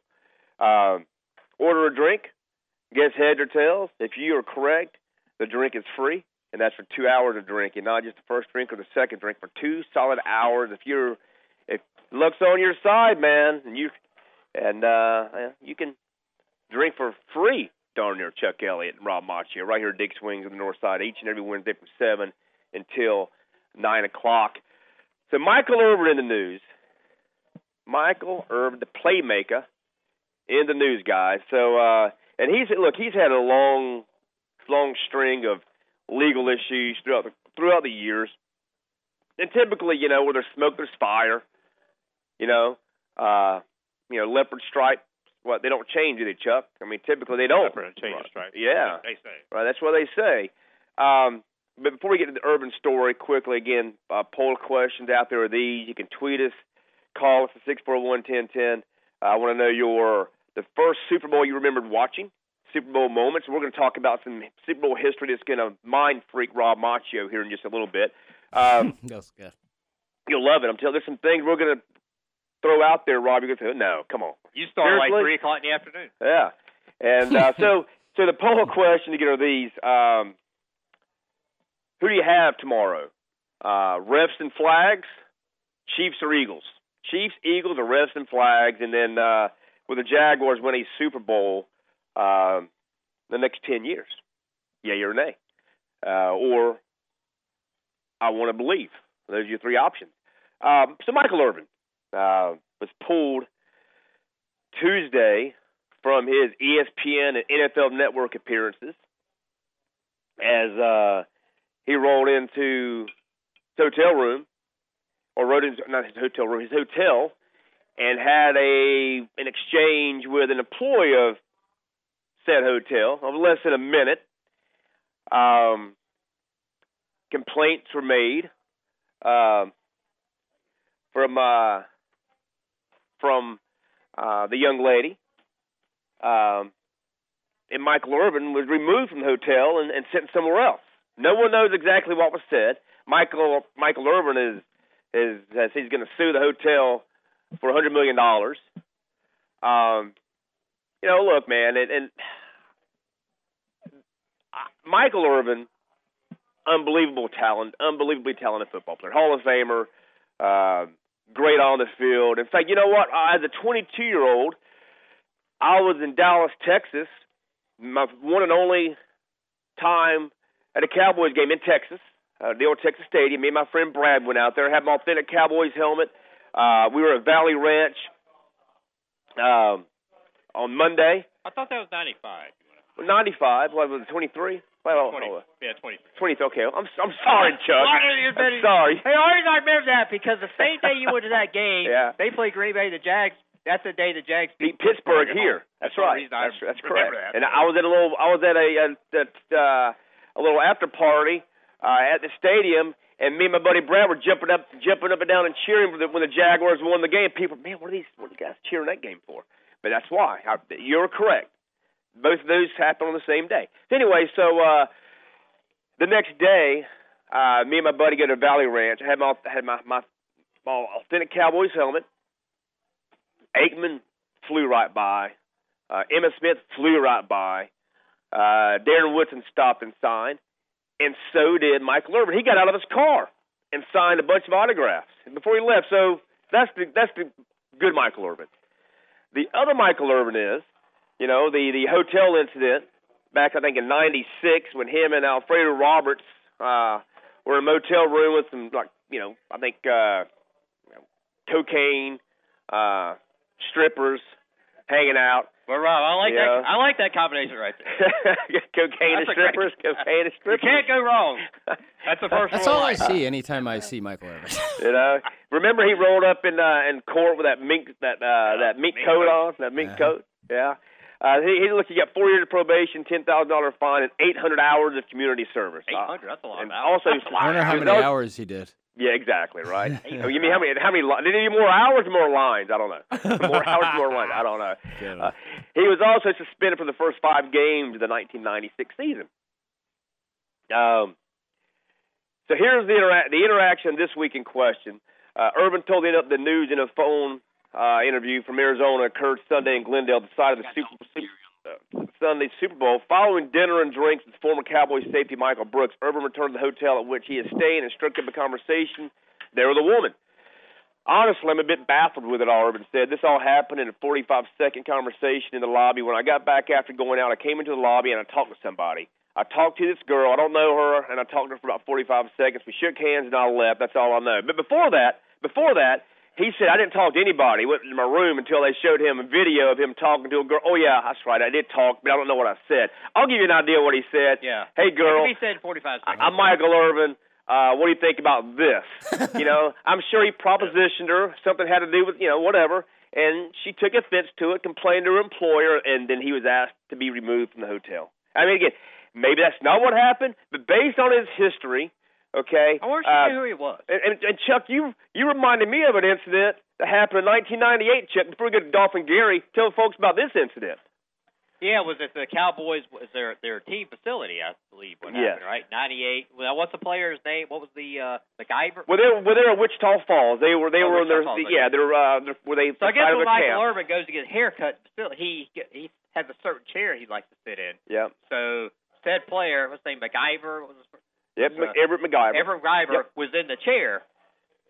Um, order a drink, guess heads or tails. If you are correct, the drink is free and that's for two hours of drinking, not just the first drink or the second drink, for two solid hours. If you're, if luck's on your side, man, and you, and uh, you can drink for free. Darn near Chuck Elliott and Rob Macchio right here at Dick's Wings on the north side, each and every Wednesday from seven until nine o'clock. So Michael Irvin in the news. Michael Irvin, the playmaker, in the news, guys. So, uh, and he's look, he's had a long, long string of legal issues throughout the throughout the years. And typically, you know, where there's smoke, there's fire. You know, uh, you know, leopard stripe. What they don't change, do they, Chuck? I mean, typically they don't. Leopard change the stripe. Yeah, They say. right. That's what they say. Um, but before we get to the Irvin story, quickly again, uh, poll questions out there are these. You can tweet us, call us at six four one ten ten. I want to know your the first Super Bowl you remembered watching. Super Bowl moments. We're going to talk about some Super Bowl history that's going to mind freak Rob Macchio here in just a little bit. Um, (laughs) Yes, yeah. you'll love it. I'm telling. You, There's some things we're going to throw out there, Robbie. Goes, no, come on. You start like three o'clock in the afternoon. Yeah. And uh, (laughs) so, so the poll question to get are these: um, Who do you have tomorrow? Uh, refs and flags, Chiefs or Eagles? Chiefs, Eagles, or refs and flags? And then uh, will the Jaguars win a Super Bowl um, the next ten years? Yay or nay? Uh, or I want to believe. Those are your three options. Um, so Michael Irvin uh, was pulled Tuesday from his ESPN and NFL Network appearances as uh, he rolled into his hotel room, or rode into not his hotel room, his hotel, and had a an exchange with an employee of said hotel of less than a minute. Um, complaints were made um, from uh, from uh, the young lady. Um, and Michael Irvin was removed from the hotel and, and sent somewhere else. No one knows exactly what was said. Michael Michael Irvin is is says he's going to sue the hotel for a hundred million dollars. Um, you know, look, man, and, and Michael Irvin, unbelievable talent, unbelievably talented football player, Hall of Famer, uh, great on the field. In fact, you know what? As a 22 year old, I was in Dallas, Texas, my one and only time at a Cowboys game in Texas, uh, the old Texas Stadium. Me and my friend Brad went out there, had my authentic Cowboys helmet. Uh, we were at Valley Ranch um, on Monday. I thought that was ninety five. 95. What was it, 23? Well, Twenty. oh, Yeah, twenty. 20. Okay, I'm I'm sorry, Chuck. I'm sorry. Hey, always I remember that because the same day you went to that (laughs) game, Yeah. they played Green Bay. The Jags. That's the day the Jags beat Pittsburgh here. That's That's right. That's, that's correct. that. And I was at a little. I was at a a, uh, a little after party uh, at the stadium, and me and my buddy Brad were jumping up, jumping up and down and cheering when the, when the Jaguars won the game. People, man, what are these? What are you guys cheering that game for? But that's why. I, you're correct. Both of those happened on the same day. Anyway, so uh, the next day, uh, me and my buddy go to Valley Ranch. I had my had my my, my authentic Cowboys helmet. Aikman flew right by. Uh, Emmitt Smith flew right by. Uh, Darren Woodson stopped and signed, and so did Michael Irvin. He got out of his car and signed a bunch of autographs before he left. So that's the that's the good Michael Irvin. The other Michael Irvin is, you know, the the hotel incident back I think in '96 when him and Alfredo Roberts uh, were in a motel room with some like you know I think uh, cocaine, uh, strippers hanging out. Well, Rob, I like Yeah. that. I like that combination right there. (laughs) cocaine and That's a great- strippers, cocaine and strippers. You can't go wrong. That's the first That's rule. all I see anytime I see Michael Irvin. (laughs) You know, remember he rolled up in uh, in court with that mink that uh, that mink mink coat coat. on, that mink Yeah. coat. Yeah. Uh, he, he look, he got four years of probation, ten thousand dollar fine, and eight hundred hours of community service. Eight hundred. That's a lot. And of hours. also, That's I wonder how He was many also- hours he did. Yeah, exactly, right. (laughs) You mean how many? How many? li- Did he need more hours or more lines? I don't know. more hours, more lines. I don't know. (laughs) Uh, he was also suspended for the first five games of the 1996 season. Um, so here's the intera- the interaction this week in question. Uh, Irvin told the, the news in a phone uh, interview from Arizona occurred Sunday in Glendale, the site of the Super, uh, Sunday Super Bowl. Following dinner and drinks with former Cowboys safety Michael Brooks, Irvin returned to the hotel at which he is staying and struck up a conversation there with a woman. Honestly, I'm a bit baffled with it all, Irvin said. This all happened in a 45 second conversation in the lobby. When I got back after going out, I came into the lobby and I talked to somebody. I talked to this girl. I don't know her, and I talked to her for about 45 seconds. We shook hands and I left. That's all I know. But before that, before that, he said I didn't talk to anybody. He went to my room until they showed him a video of him talking to a girl. Oh yeah, that's right. I did talk, but I don't know what I said. I'll give you an idea what he said. Yeah. Hey girl, He said forty-five I- seconds. I'm Michael Irvin. Uh, what do you think about this? (laughs) you know, I'm sure he propositioned her. Something had to do with, you know, whatever. And she took offense to it, complained to her employer, and then he was asked to be removed from the hotel. I mean, again, maybe that's not what happened, but based on his history, okay. I wish you uh, knew who he was. and, and, and Chuck, you you reminded me of an incident that happened in 1998. Chuck, before we get to Dolphin Gary, tell folks about this incident. Yeah, it was at the Cowboys was their their team facility, I believe. What Yes. happened, right? Ninety eight. Well, what's the player's name? What was the uh McIver? Well, they were, well, they were at Wichita Falls. They were they Oh, were in their Wichita Falls, yeah. They're uh, they're, were they So I guess when the Michael camp. Irvin goes to get a haircut, still he he has a certain chair he likes to sit in. Yeah. So said player, what's his name, McIver, what was his Yep. Uh, Everett McIver. Everett McIver Yep. was in the chair,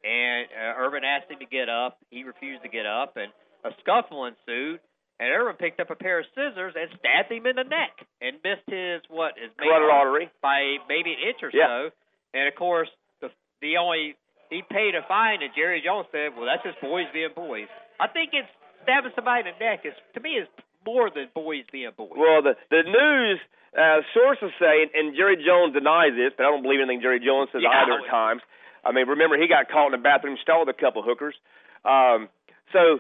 and uh, Irvin asked him to get up. He refused to get up, and a scuffle ensued. And Irvin picked up a pair of scissors and stabbed him in the neck and missed his what Carotid artery. by maybe an inch or Yeah. so. And of course, the the only he paid a fine, and Jerry Jones said, "Well, that's just boys being boys." I think it's stabbing somebody in the neck is to me is more than boys being boys. Well, the the news uh, sources say, and Jerry Jones denies this, but I don't believe anything Jerry Jones says Yeah, either at times. I mean, remember he got caught in the bathroom stall with a couple hookers. Um, so,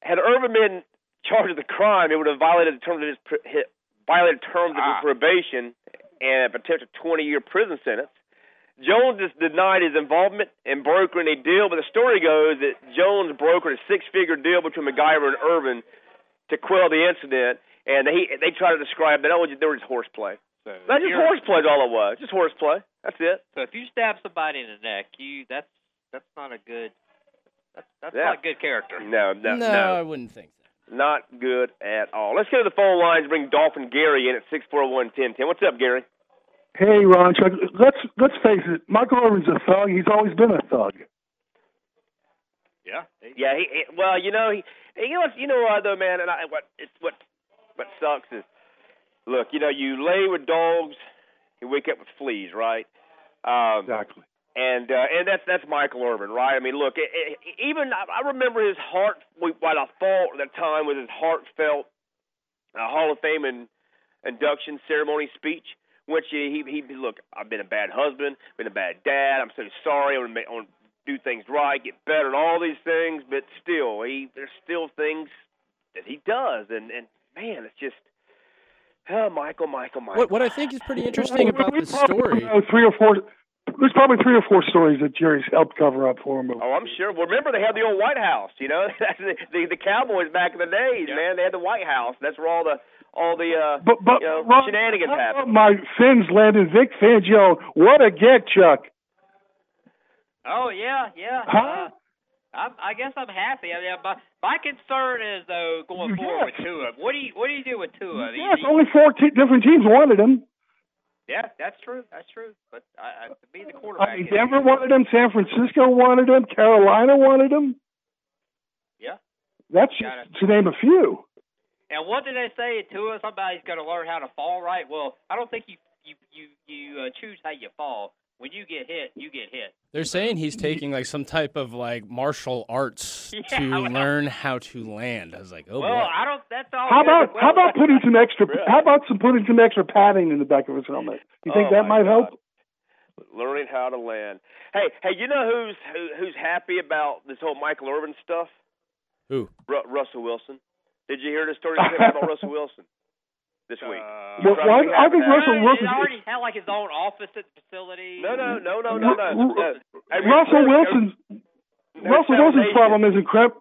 had Irvin been charged with the crime, it would have violated the terms of his pr- hi- violated terms of Ah. his probation and a potential 20 year prison sentence. Jones has denied his involvement in brokering a deal, but the story goes that Jones brokered a six figure deal between McIver and Irvin to quell the incident, and he they try to describe that oh, there was horseplay. So That's just you're- horseplay all it was. Just horseplay. That's it. So if you stab somebody in the neck, you that's that's not a good that's that's Yeah. not good character. No, no, no, no, I wouldn't think so. not good at all. Let's go to the phone lines. Bring Dolphin Gary in at six four one ten ten. What's up, Gary? Hey, Ron, Chuck, let's let's face it. Michael Irvin's a thug. He's always been a thug. Yeah. Yeah, he, he well, you know, he, he you know, what- you know what though, man, and I, what it's what what sucks is, look, you know, you lay with dogs, you wake up with fleas, right? Um, Exactly. and uh, and that's that's Michael Irvin, right? I mean, look, it, it, even I I remember his heart. What I thought at the time was his heartfelt uh, Hall of Fame and induction ceremony speech, which he he look. I've been a bad husband, been a bad dad. I'm so sorry. I want to make, I want to do things right, get better, and all these things. But still, he there's still things that he does, and and man, it's just. Oh, Michael, Michael, Michael. What, what I think is pretty interesting about We the story. know three or four. There's probably three or four stories that Jerry's helped cover up for him. Oh, I'm sure. Well, remember they had the old White House. You know, (laughs) the, the the Cowboys back in the days, man. They had the White House. That's where all the all the uh, But but you know, Ron, shenanigans how happen. my Fins landed Vic Fangio. What a get, Chuck. Oh yeah, yeah. Huh? Uh, I'm, I guess I'm happy. I mean, my my concern is though going Yes. forward with Tua. What do you what do you do with Tua? You- Yes, you- only four te- different teams wanted him. yeah, that's true. That's true. But I, I, to me, the quarterback, I mean, is- Denver wanted him. San Francisco wanted him. Carolina wanted him. Yeah. That's Got just to name a few. And what did they say to us? Somebody's going to learn how to fall right. Well, I don't think you you you you uh, choose how you fall. When you get hit, you get hit. They're saying he's taking like some type of like martial arts (laughs) Yeah, to well- learn how to land. I was like, oh well, boy. I don't. That's all. How good, about but how about putting some extra? Really? How about some putting some extra padding in the back of his helmet? You think Oh, that my might help? Learning how to land. Hey, hey, you know who's who, who's happy about this whole Michael Irvin stuff? Who? Ru- Russell Wilson. Did you hear the story about (laughs) Russell Wilson this week? Uh, Well, Right, well, we I think. Russell He Wilson. already had like his own office at the facility. No, no, no, no, no, no. No. Russell no, Wilson's Russell Wilson's problem isn't crim-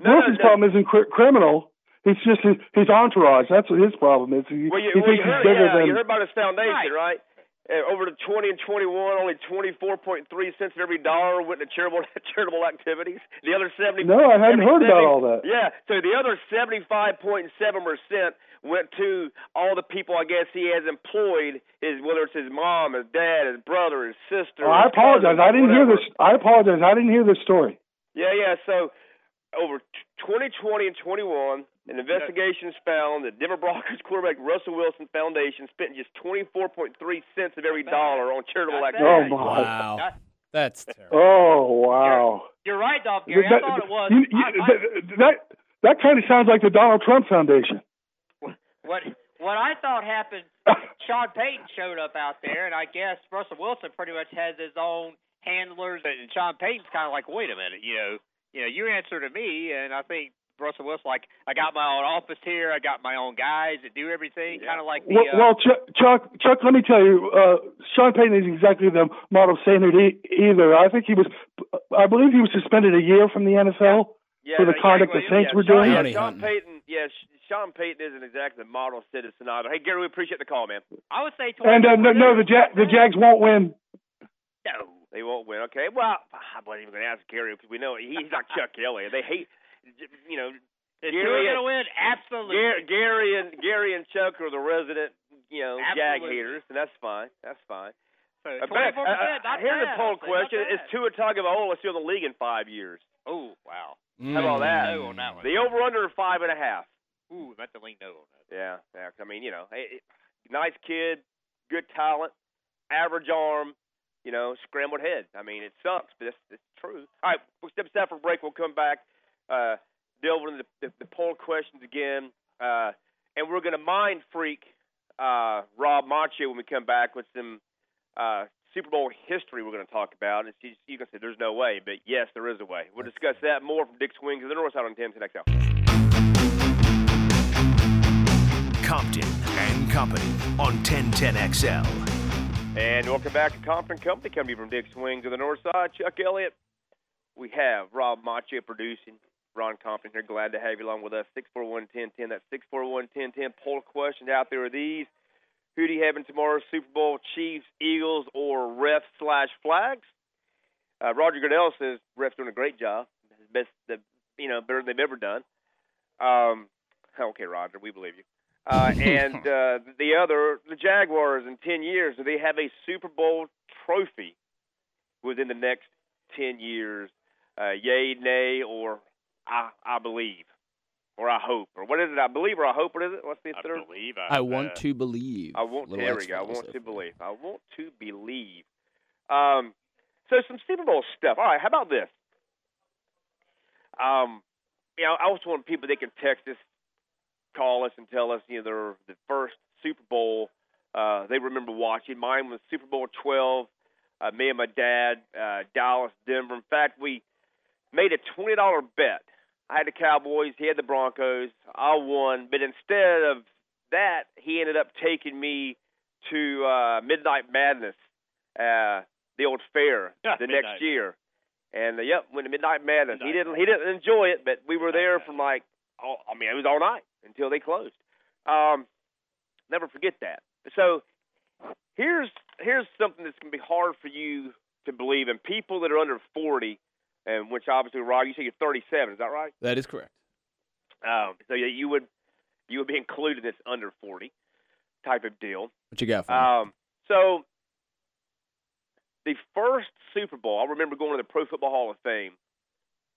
No, Wilson's no. problem isn't cri- criminal. It's just his, his entourage. That's what his problem is. He, Well, you, he well, thinks you he's bigger yeah, than. you heard about his foundation, Right. right? Uh, over to 20 and 21, only 24.3 cents of every dollar went to charitable (laughs) charitable activities. The other 70. No, I hadn't heard about all that. Yeah, so the other 75.7 percent went to all the people I guess he has employed. His whether it's his mom, his dad, his brother, his sister. Oh, I his cousin, apologize. I didn't hear this. I apologize. I didn't hear this story. Yeah, yeah. So over t- 2020 and 21, an investigation has found that Denver Broncos (laughs) quarterback Russell Wilson Foundation spent just 24.3 cents of every dollar on charitable Not bad. Oh my. Wow. That- That's terrible. Oh wow. You're right, Dolph Gary. I thought it was. you- you- I- I- that- that that kind of sounds like the Donald Trump Foundation. What what I thought happened. (coughs) Sean Payton showed up out there, and I guess Russell Wilson pretty much has his own handlers, and Sean Payton's kind of like, wait a minute, you know, you know, you answer to me, and I think Russell Wilson like, I got my own office here, I got my own guys that do everything, kind of like the. Well, uh, well Chuck, Chuck, Chuck, let me tell you, uh, Sean Payton is exactly the model standard e- either. I think he was, I believe he was suspended a year from the NFL Yeah, for the yeah, conduct well, the Saints yeah, were Sean, doing. Yeah, Sean hunting. Payton. yeah, Sean Payton isn't exactly the model citizen either. Hey, Gary, we appreciate the call, man. I would say. And uh, no, no, the ja- the Jags won't win. No, they won't win. Okay, well, I wasn't even going to ask Gary because we know he's not Chuck Kelly. They hate, you know. Is Gary Gary going to win? Absolutely. Gary, Gary and Gary and Chuck are the resident, you know, Jag haters, and that's fine. That's fine. So Uh, 24%, Beck, uh, uh, not here's bad, a poll I'll say, not question: Is bad. Tua Tagovailoa still in the league in five years? Oh, wow. How about that? No on that one. The over/under five and a half. Ooh, that's a lean no on that. Yeah, yeah. I mean, you know, eh, nice kid, good talent, average arm, you know, scrambled head. I mean, it sucks, but it's, it's true. All right, we'll step aside for a break. We'll come back, uh, delve into the, the, the poll questions again, uh, and we're going to mind freak uh, Rob Macho when we come back with some uh, Super Bowl history we're going to talk about. And you, you can say there's no way, but yes, there is a way. We'll discuss that more from Dick's Wings and the North Side on 10 XL. Compton and Company on 1010XL. And welcome back to Compton Company, coming from Dick's Wings of the North Side. Chuck Elliott. We have Rob Macho producing. Ron Compton here. Glad to have you along with us. 641-1010. That's 641-1010. Poll questions out there are these. Who do you have in tomorrow's Super Bowl? Chiefs, Eagles, or ref slash flags? Uh, Roger Goodell says refs doing a great job. Best, the, you know, better than they've ever done. Um, okay, Roger, we believe you. Uh, (laughs) and uh, the other, the Jaguars in 10 years, do they have a Super Bowl trophy within the next 10 years? Uh, yay, nay, or I, I believe, or I hope, or what is it? I believe or I hope. What is it? What's the I third? believe I want to believe. I want. There we go. I want to believe. I want to believe. Um, so some Super Bowl stuff. All right. How about this? Um, you know, I always want people they can text us, call us, and tell us you know the first Super Bowl uh, they remember watching. Mine was Super Bowl 12. Uh, me and my dad, uh, Dallas, Denver. In fact, we made a twenty dollar bet. I had the Cowboys, he had the Broncos. I won, but instead of that, he ended up taking me to uh, Midnight Madness, uh, the old fair, (laughs) Yeah, the Midnight. next year. And uh, yep, went to Midnight Madness. he didn't he didn't enjoy it, but we were Midnight there from like oh, I mean it was all night until they closed. Um, never forget that. So here's here's something that's gonna be hard for you to believe, and people that are under forty, and which obviously Rob, you say you're 37, is that right? That is correct. Um, so you would you would be included in this under 40 type of deal. What you got for me? Um, so the first Super Bowl, I remember going to the Pro Football Hall of Fame.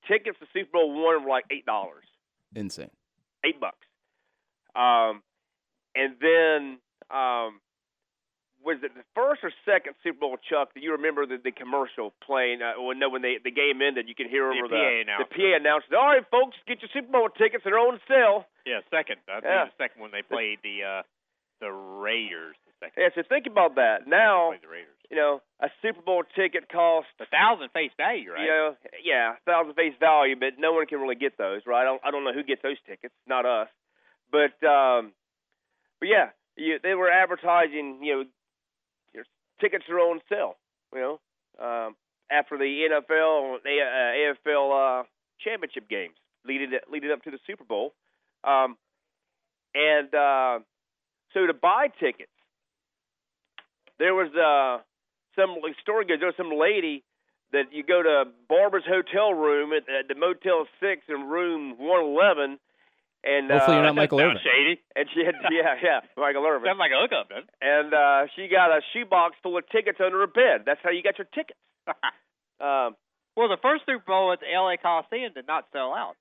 Tickets to Super Bowl one were like eight dollars, Insane. eight bucks. Um, and then um, was it the first or second Super Bowl, Chuck? Do you remember the, the commercial playing? Uh, when no, when they, the game ended, you could hear over The over PA the the PA announcement. All right, folks, get your Super Bowl tickets; they're on sale. Yeah, second. I think Yeah. the second when they played the uh, the Raiders. The second Yeah, so think about that. Now, the Raiders. you know, a Super Bowl ticket costs A thousand face value, right? You know, yeah, thousand face value, but no one can really get those, right? I don't, I don't know who gets those tickets, not us. But um, but yeah, you, they were advertising, you know, your tickets are on sale. You know, um, after the NFL, uh, AFL uh, championship games, leading leading up to the Super Bowl, um, and uh, so to buy tickets, there was uh, some like story goes there was some lady that you go to Barbara's hotel room at, the Motel Six in room one eleven, and Hopefully uh, you're not Michael Sounds Irvin. shady. and she had (laughs) yeah yeah Michael Irvin, Sounds like a hookup, doesn't and uh, she got a shoebox full of tickets under her bed. That's how you got your tickets. (laughs) Um, well, the first Super Bowl at the LA Coliseum did not sell out.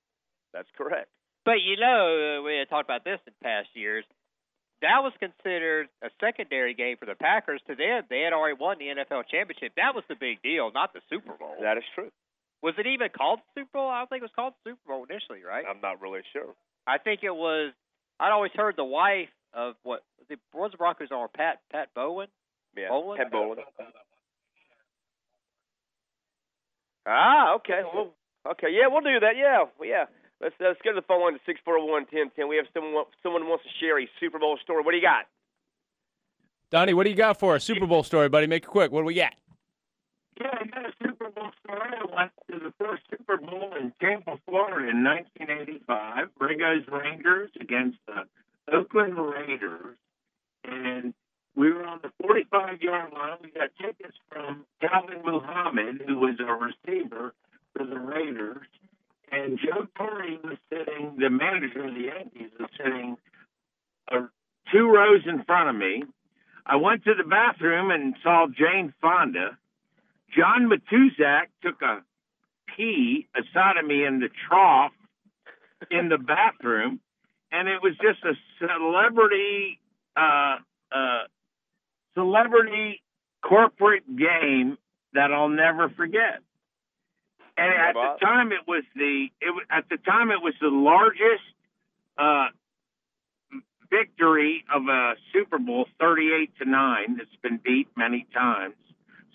that's correct. But you know, uh, we had talked about this in past years. That was considered a secondary game for the Packers. To them, they had already won the NFL championship. That was the big deal, not the Super Bowl. That is true. Was it even called Super Bowl? I don't think it was called Super Bowl initially, right? I'm not really sure. I think it was. I'd always heard the wife of what the was the Broncos on Pat Pat Bowlen. Yeah, Bowling? Ted Bowling. Ah, okay. Well, okay. Yeah, we'll do that. Yeah, well, yeah. Let's let's go to the phone line to six four one ten ten. We have someone someone who wants to share a Super Bowl story. What do you got? Donnie, what do you got for a Super Bowl story, buddy. Make it quick. What do we got? Yeah, I got a Super Bowl story. I went to the first Super Bowl in Tampa, Florida in 1985. Riggo's Rangers against the Oakland Raiders. And we were on the 45 yard line. We got tickets from Calvin Muhammad, who was a receiver for the Raiders. And Joe Torre was sitting, the manager of the Yankees was sitting uh, two rows in front of me. I went to the bathroom and saw Jane Fonda. John Matuszak took a pee, a sodomy in the trough in the bathroom, and it was just a celebrity, uh, uh, celebrity corporate game that I'll never forget. And at the time, it was the it at the time it was the largest uh, victory of a Super Bowl, thirty-eight to nine. That's been beat many times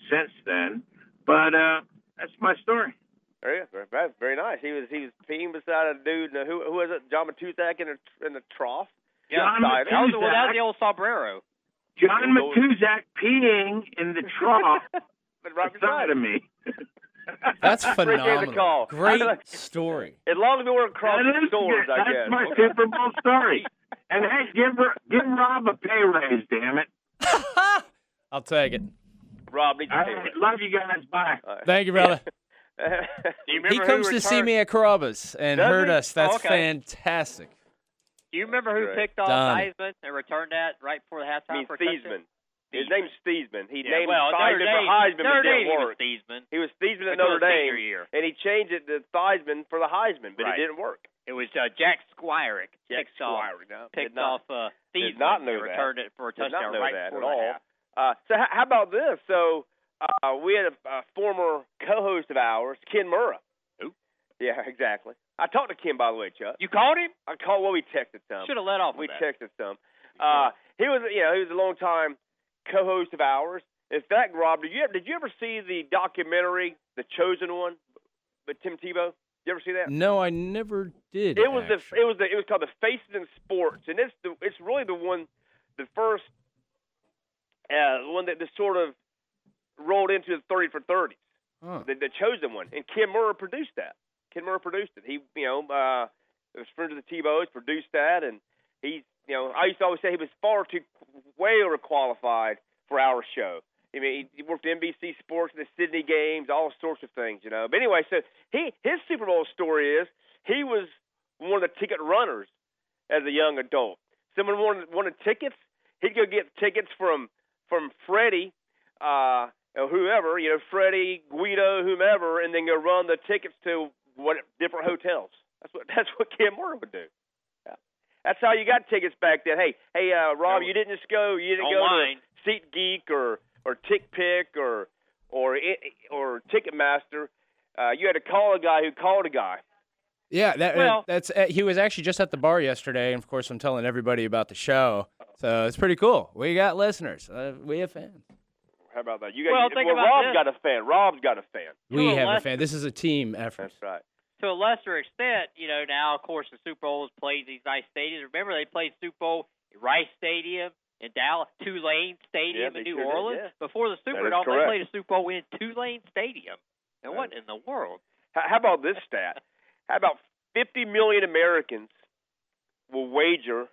since then, but uh, that's my story. Very, very, very nice. He was he was peeing beside a dude. Who who was it? John Matuszak in a in the trough. Yeah, John that was, well, that was the old sombrero. John Matuszak peeing in the trough (laughs) But right beside beside of me. (laughs) That's (laughs) Appreciate the phenomenal. call. Great story. As long as we weren't crossing That is swords, good. I That's guess. my Super Bowl story. And hey, give her, give Rob a pay raise, damn it. I'll take it. Rob needs All to love you guys. Bye. Thank you, brother. (laughs) Do you He comes to see me at Carrabba's and Does heard he? us. That's Oh, okay. fantastic. Do you remember who Great. picked off Done. Heisman and returned that right before the I halftime mean, for a touchdown? Thiesman. His name's Thiesman. He Yeah, named well, Theismann Notre for Dame, Heisman, but Notre it didn't Dame, he was work. Thiesman. He was Thiesman at Notre Dame, year. and he changed it to Theismann for the Heisman, but Right. it didn't work. It was uh, Jack Squirek Jack picked off Squire, no, picked not, off uh, did Thiesman not know and that. returned it for a Did touchdown not know right that before at the all. half. Uh, so h- how about this? So uh, we had a, a former co-host of ours, Ken Murray. Who? Yeah, (laughs) exactly. I talked to Ken, by the way, Chuck. You called him? I called. Well, we texted some. Should have let off. We with that. texted some. Uh, he was, you know, he was a long time co-host of ours. In fact, Rob, did you ever, did you ever see the documentary, The Chosen One, with Tim Tebow? You ever see that? No, I never did. It was the it was the it was called the Faces in Sports, and it's the it's really the one, the first, uh, one that just sort of rolled into the thirty for thirties, Huh. the, the chosen one, and Ken Murray produced that. Ken Murray produced it. He you know uh, was friends with the Tebows, produced that, and he's you know I used to always say he was far too way overqualified for our show. I mean, he worked at NBC Sports, the Sydney games, all sorts of things, you know. But anyway, so he his Super Bowl story is he was one of the ticket runners as a young adult. Someone wanted wanted tickets, he'd go get tickets from from Freddie, uh, or whoever, you know, Freddie, Guido, whomever, and then go run the tickets to what different hotels. That's what (laughs) that's what Kim Moore would do. Yeah. That's how you got tickets back then. Hey, hey, uh, Rob, you didn't just go, you didn't Online. go to SeatGeek or or TickPick or or i- or Ticketmaster. Uh, you had to call a guy who called a guy. Yeah, that, Well- that's uh, he was actually just at the bar yesterday, and of course, I'm telling everybody about the show. So it's pretty cool. We got listeners. Uh, we have fans. How about that? You got Well, you, think well, about Rob's this. got a fan. Rob's got a fan. We a have a fan. This is a team effort. That's right. to a lesser extent, you know, now of course the Super Bowl is played these nice stadiums. Remember they played Super Bowl at Rice Stadium in Dallas, Tulane Stadium Yeah, in New sure did, Orleans. yeah. Before the That Super Bowl, they played a Super Bowl in Tulane Stadium. Now what in the world? How, how about this stat? How about 50 million Americans will wager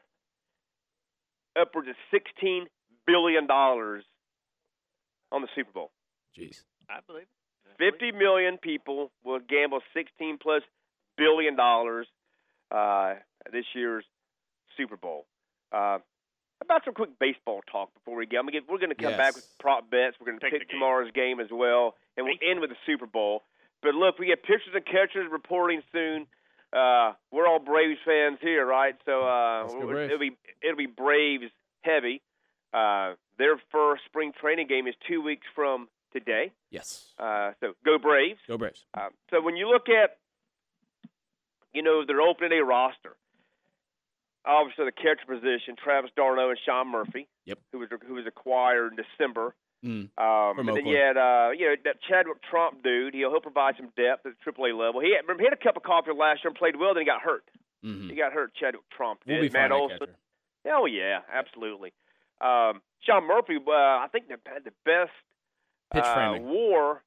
upwards of 16 billion dollars on the Super Bowl? Jeez. I believe. it. 50 million people will gamble 16 plus billion dollars uh, this year's Super Bowl. Uh, about some quick baseball talk before we get. I'm gonna get we're going to come back with prop bets. We're going to Pick pick, the game. tomorrow's game as well, and we'll end with the Super Bowl. But look, we get pitchers and catchers reporting soon. Uh, we're all Braves fans here, right? So uh, it'll be it'll be Braves heavy. Uh, their first spring training game is two weeks from today. Yes. Uh, so go Braves. Go Braves. Uh, so when you look at, you know, their opening day roster, obviously the catcher position, Travis d'Arnaud and Sean Murphy, Yep. who was who was acquired in December. Mm. Um, From and then you had, uh, you know, that Chadwick Tromp dude. He'll he'll provide some depth at the AAA level. He had, remember, he had a cup of coffee last year and played well. Then he got hurt. hmm He got hurt. Chadwick Tromp. We'll be Matt Olson. Oh yeah, absolutely. Um, Sean Murphy, uh, I think had the best Pitch uh, framing. WAR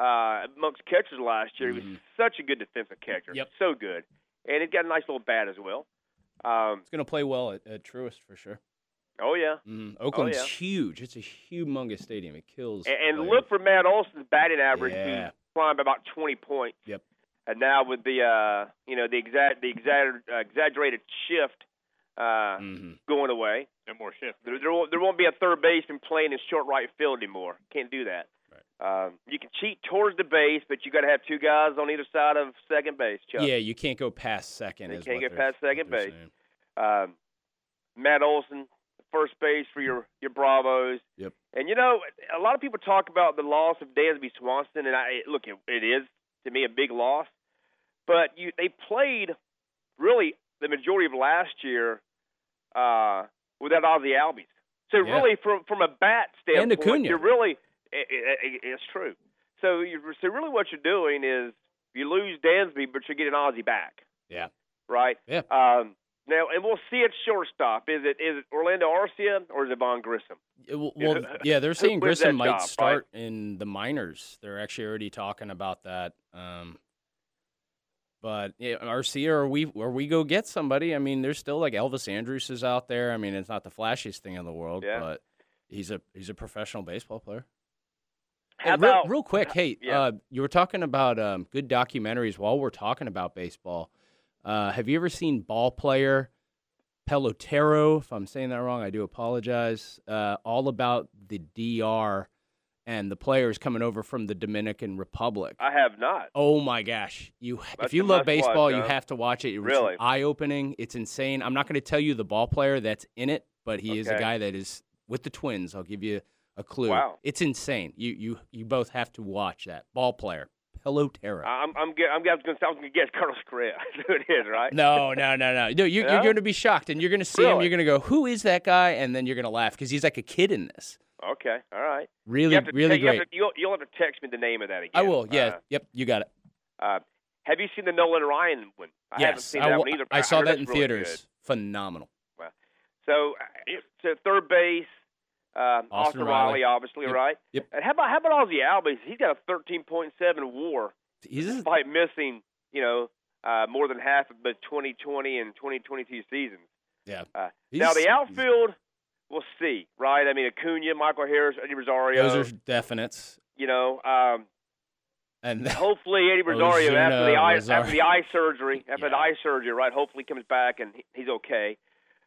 uh, amongst catchers last year. He was such a good defensive catcher. Yep. So good. And he's got a nice little bat as well. Um, He's going to play well at, at Truist for sure. Oh, yeah. Mm, Oakland's yeah. huge. It's a humongous stadium. It kills. And, and look for Matt Olson's batting average Yeah. to climb about 20 points. Yep. And now with the uh, you know the exact the exagger- uh, exaggerated shift uh, Mhm. going away, No more shift. there, there, won't, there won't be a third baseman playing in short right field anymore. Can't do that. Um, you can cheat towards the base, but you got to have two guys on either side of second base. Chuck. Yeah, you can't go past second. You is can't what get past second base. saying. um, Matt Olson, first base for your your Bravos. Yep. And you know, a lot of people talk about the loss of Dansby Swanson, and I look, it, it is to me a big loss. But you, they played really the majority of last year uh, without Ozzy Albies. So Yeah. really, from from a bat standpoint, Acuna. you're really it, it, it's true. So you so really what you're doing is you lose Dansby, but you're getting Ozzy back Yeah. right? Yeah. Um, now, and we'll see at shortstop. Is it is it Orlando Arcia or is it Vaughn Grissom? Yeah, Well, well, yeah, they're (laughs) saying Grissom might job, right? start in the minors. They're actually already talking about that. Um, but yeah, Arcia, or we or we go get somebody. I mean, there's still like Elvis Andrus is out there. I mean, it's not the flashiest thing in the world, Yeah. but he's a he's a professional baseball player. Hey, real, about real quick, hey, yeah. uh, you were talking about um, good documentaries while we're talking about baseball. Uh, have you ever seen Ball Player Pelotero? If I'm saying that wrong, I do apologize. Uh, all about the DR and the players coming over from the Dominican Republic. I have not. Oh my gosh! You, That's if you love baseball, watch, you have to watch it. It's Really? eye opening. It's insane. I'm not going to tell you the ball player that's in it, but he is a guy that is with the Twins. I'll give you a clue. Wow. It's insane. You you you both have to watch that ball player. Pelotero. I'm I'm I'm, I was going to I was going to guess Carlos Correa. (laughs) That's who it is, right? No, no, no, no. No, you, Yeah? going to be shocked, and you're going to see him. You're going to go, "Who is that guy?" And then you're going to laugh because he's like a kid in this. Okay, all right. Really, you have to really te- you have great. to- you'll, you'll have to text me the name of that again. I will. Yeah. Uh, yep. You got it. uh, have you seen the Nolan Ryan one? I yes. haven't seen I, that one either. I saw that in really theaters. good. Phenomenal. So, uh, so third base, um, Austin Austin Riley. Riley, obviously, Yep. right? Yep. And how about how about Ozzy Albies? He's got a 13.7 WAR, He's despite missing, you know, uh, more than half of the 2020 and 2022 seasons. yeah. Uh, now the outfield, we'll see, right? I mean, Acuna, Michael Harris, Eddie Rosario. Those are definites. you know, um, And (laughs) hopefully Eddie Rosario after the eye Rosario. after the eye surgery, after (laughs) Yeah. the eye surgery, right? Hopefully comes back and he's okay.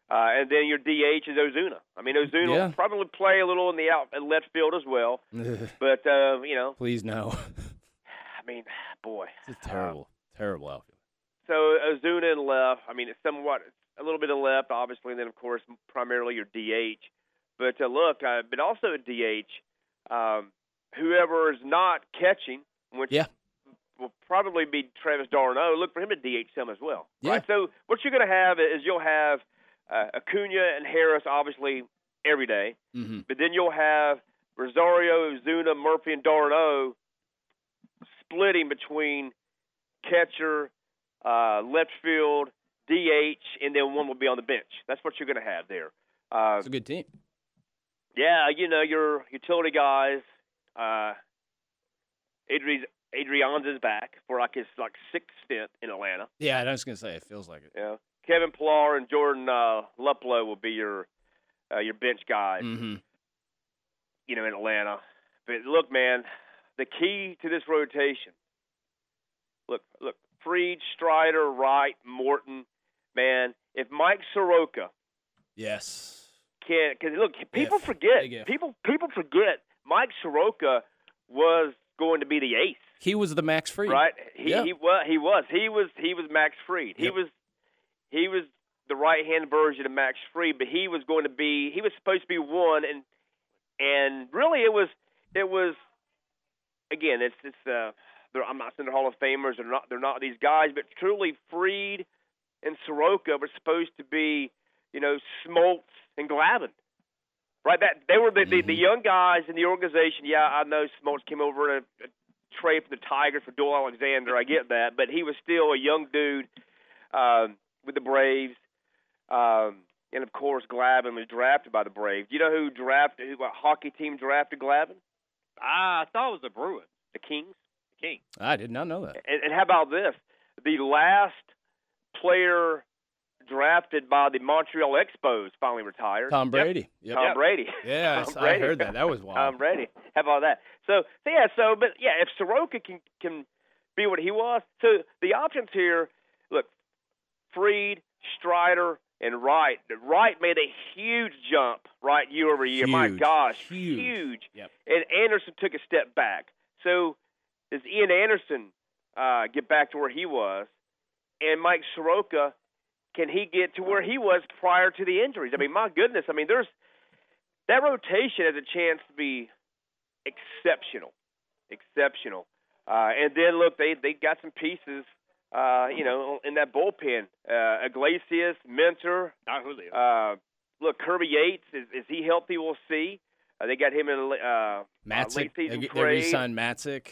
Uh, and then your DH is Ozuna. I mean, Ozuna Yeah. will probably play a little in the out in left field as well. (laughs) But uh, you know, please no. (sighs) I mean, (sighs) boy. It's a terrible, terrible outfield. So Ozuna in left. I mean, it's somewhat a little bit of left, obviously, and then of course primarily your DH. But uh, look, uh, but also at DH, um, whoever is not catching, which Yeah. will probably be Travis d'Arnaud. Look for him to DH some as well. Yeah. Right. So what you're going to have is you'll have uh, Acuna and Harris obviously every day, hmm but then you'll have Rosario, Zuna, Murphy, and d'Arnaud splitting between catcher, uh, left field, DH, and then one will be on the bench. That's what you're going to have there. Uh, It's a good team. yeah, you know your utility guys. Uh, Adri Adrianza is back for like his like sixth stint in Atlanta. Yeah, I was gonna say it feels like it. Yeah, Kevin Pillar and Jordan uh, Luplow will be your uh, your bench guys. hmm You know in Atlanta. But look, man, the key to this rotation. Look, look, Fried, Strider, Wright, Morton. Man, if Mike Soroka Yes. can because look people If. forget people people forget Mike Soroka was going to be the ace He was the Max Fried, right he Yeah. he was he was he was he was Max Fried he Yep. was he was the right hand version of Max Fried but he was going to be he was supposed to be one and and really it was it was again it's it's uh they're, I'm not saying they're Hall of Famers they're not they're not these guys but truly Fried and Soroka were supposed to be you know Smoltz and Glavine right that they were the, the the young guys in the organization. Yeah I know Smoltz came over in a, a trade from the Tigers for Doyle Alexander I get that but he was still a young dude um, with the Braves um, and of course Glavine was drafted by the Braves. Do you know who drafted who what hockey team drafted Glavine? Ah, I thought it was the Bruins. The Kings. The King. I did not know that. And, and how about this? The last player drafted by the Montreal Expos finally retired. Tom Brady. Yep. Tom Brady. (laughs) Yeah, Tom I Brady. heard that. That was wild. Tom Brady. How about that? So, so yeah, so but yeah, if Soroka can can be what he was, so the options here, look, Fried, Strider, and Wright. Wright made a huge jump, right, year over year. My Huge. gosh, Huge. Yep. And Anderson took a step back. So does Ian Anderson uh, get back to where he was? And Mike Soroka, can he get to where he was prior to the injuries? I mean, my goodness. I mean, there's that rotation has a chance to be exceptional, exceptional. Uh, and then look, they they got some pieces, uh, you know, in that bullpen. Uh, Iglesias, Minter, Not Julio. uh, look, Kirby Yates is, is he healthy? We'll see. Uh, they got him in a uh, uh, Matzek. late season They, they re-signed Matzek.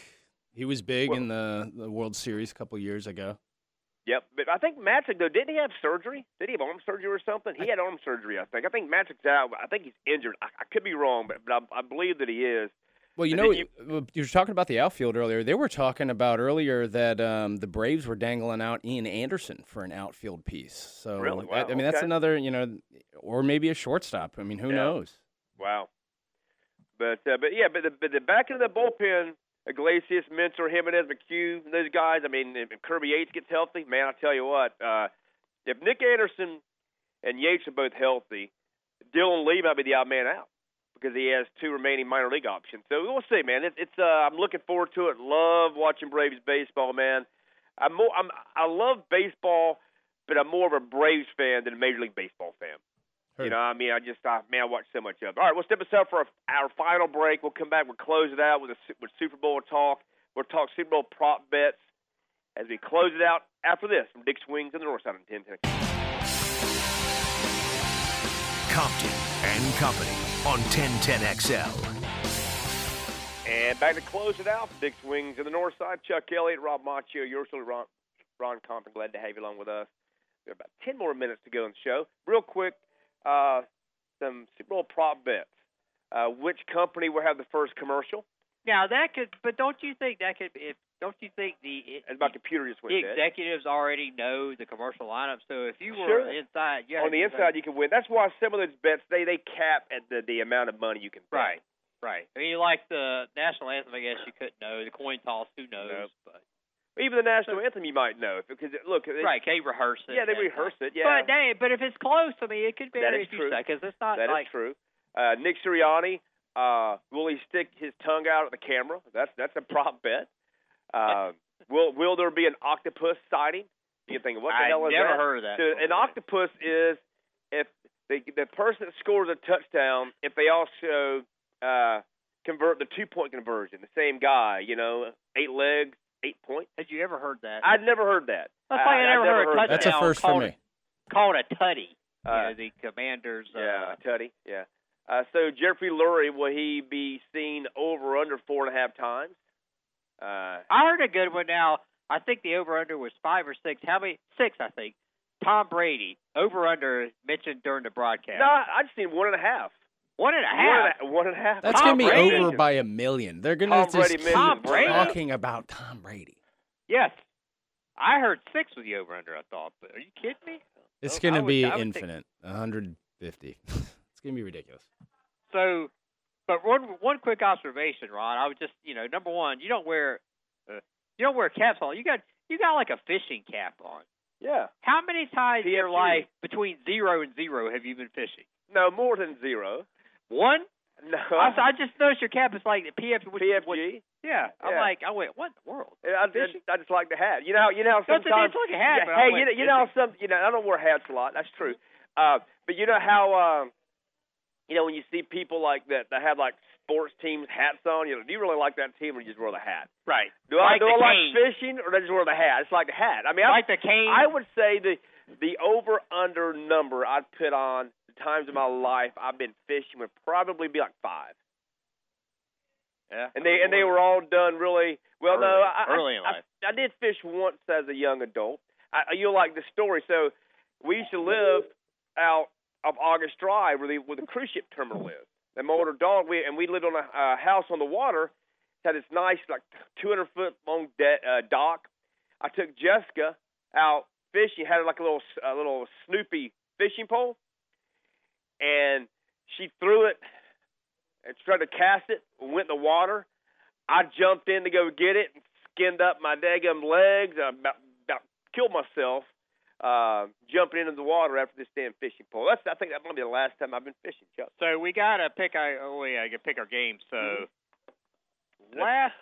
He was big Well- in the, the World Series a couple years ago. Yep, but I think Matzek though didn't he have surgery? Did he have arm surgery or something? He had arm surgery, I think. I think Matzek's out. I think he's injured. I, I could be wrong, but, but I, I believe that he is. Well, you know, you, you were talking about the outfield earlier. They were talking about earlier that um, the Braves were dangling out Ian Anderson for an outfield piece. So, Really? I- I, Wow, mean, that's another, you know, or maybe a shortstop. I mean, who Yeah. knows? Wow. But uh, but yeah, but the, but the back end of the bullpen, Iglesias, Minter, Jimenez, McHugh, those guys. I mean, if Kirby Yates gets healthy, man, I tell you what, uh, if Nick Anderson and Yates are both healthy, Dylan Lee might be the odd man out because he has two remaining minor league options. So we'll see, man. It, it's uh, I'm looking forward to it. Love watching Braves baseball, man. I'm more I'm I love baseball, but I'm more of a Braves fan than a Major League Baseball fan. You know, I mean, I just, I, man, I watch so much of it. All right, we'll step aside for our, our final break. We'll come back. We'll close it out with a with Super Bowl talk. We'll talk Super Bowl prop bets as we close it out after this from Dick's Wings on the North Side of 1010. Compton and Company on 1010XL. And back to close it out from Dick's Wings on the North Side. Chuck Elliott, Rob Macchio, yours truly, Ron, Ron Compton. Glad to have you along with us. We have about 10 more minutes to go in the show. Real quick, uh, some Super Bowl prop bets. Uh, which company will have the first commercial? Now that could, but don't you think that could? If don't you think the And my computer just went the dead. executives already know the commercial lineup? So if you were Sure. inside, yeah, on the inside you can win. That's why some of those bets they they cap at the the amount of money you can bet. Right, right. I mean, like the national anthem, I guess you couldn't know. The coin toss, who knows? Nope. But Even the national anthem you might know because look. It, right, they rehearse it. Yeah, they rehearse it. Yeah, But dang, but if it's close, I mean, it could vary a few true. seconds. It's not that is like true. Uh, Nick Sirianni, uh, will he stick his tongue out at the camera? That's that's a prop bet. Uh, will will there be an octopus sighting? You think what the I hell is never that? heard of that. So an octopus is if the the person that scores a touchdown, if they also uh, convert the two point conversion, the same guy, you know, eight legs, eight points. Had you ever heard that? I'd never heard that. That's like I, never heard a touchdown That's a first for called, me. called a tutty. Uh, you know, the Commanders. Yeah, Uh, Tutty. Yeah. Uh, so Jeffrey Lurie, will he be seen over under four and a half times? Uh, I heard a good one. Now I think the over under was five or six. How many? Six, I think. Tom Brady over under mentioned during the broadcast. No, I'd seen one and a half. One and a One half. and a, one and a half. That's Tom going to be Brady. over by a million. They're going to Tom just Brady keep mentioned Tom Brady. talking about Tom Brady. Yes, I heard six was the over under. I thought, but are you kidding me? It's I going to would- be I would think- infinite. 150. (laughs) it's going to be ridiculous. So, but one one quick observation, Ron. I would just, you know, number one, you don't wear, uh, you don't wear caps on. You got you got like a fishing cap on. Yeah. How many times in your life between zero and zero have you been fishing? No, more than zero. One. No. I, I just noticed your cap is like the PF. Which, PFG. What, yeah, I'm Yeah. like, I went, what in the world? I? I, I just like the hat. You know, you know sometimes. it's like a hat. Yeah, hey, you know, you know some, you know, I don't wear hats a lot. That's true. Uh, but you know how, um, you know, when you see people like that that have like sports teams hats on, you know, do you really like that team or you just wear the hat? right. Do I do the I like cane. fishing or do I just wear the hat? It's like the hat. I mean, I, Like the cane. I would say the the over under number I'd put on the times of my life I've been fishing would probably be like five. yeah. And they and they were all done really well. no, Early- I, I- early in I, life. I did fish once as a young adult. I, you'll like the story. So we used to live out of August Drive, where the where the cruise ship terminal is. And my older dog, we and we lived on a uh, house on the water. had this nice like 200 foot long de- uh, dock. I took Jessica out fishing. Had like a little a little Snoopy fishing pole, and she threw it and tried to cast it. Went in the water. I jumped in to go get it and skinned up my daggum legs. I about, about killed myself uh, jumping into the water after this damn fishing pole. That's I think that might be the last time I've been fishing, Chuck. So we gotta pick our oh yeah, gotta pick our game. So Mm-hmm. last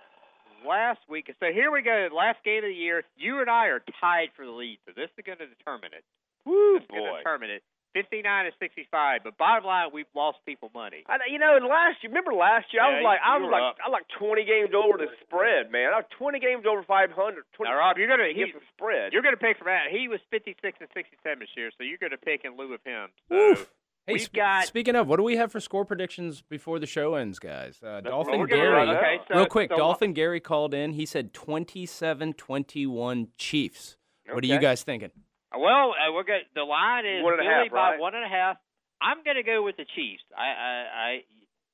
last week so here we go, last game of the year, you and I are tied for the lead, so this is gonna determine it. Woo, This is gonna determine it. Fifty nine to sixty five, but bottom line we've lost people money. I, you know, last year, remember last year, I was like, I you was like, up. I was like 20 games over the spread, man. I was 20 games over 500. 20 Now Rob, you're gonna he, against the spread. you're gonna pick from that. He was fifty six and sixty seven this year, so you're gonna pick in lieu of him. So Hey, sp- got speaking of, what do we have for score predictions before the show ends, guys? Uh, Dolphin gonna Gary, okay, so real quick. so Dolphin Gary called in. He said 27-21 Chiefs. What are you guys thinking? Well, uh, we're good. The line is One and Philly half, by right? one and a half. I'm going to go with the Chiefs. I, I, I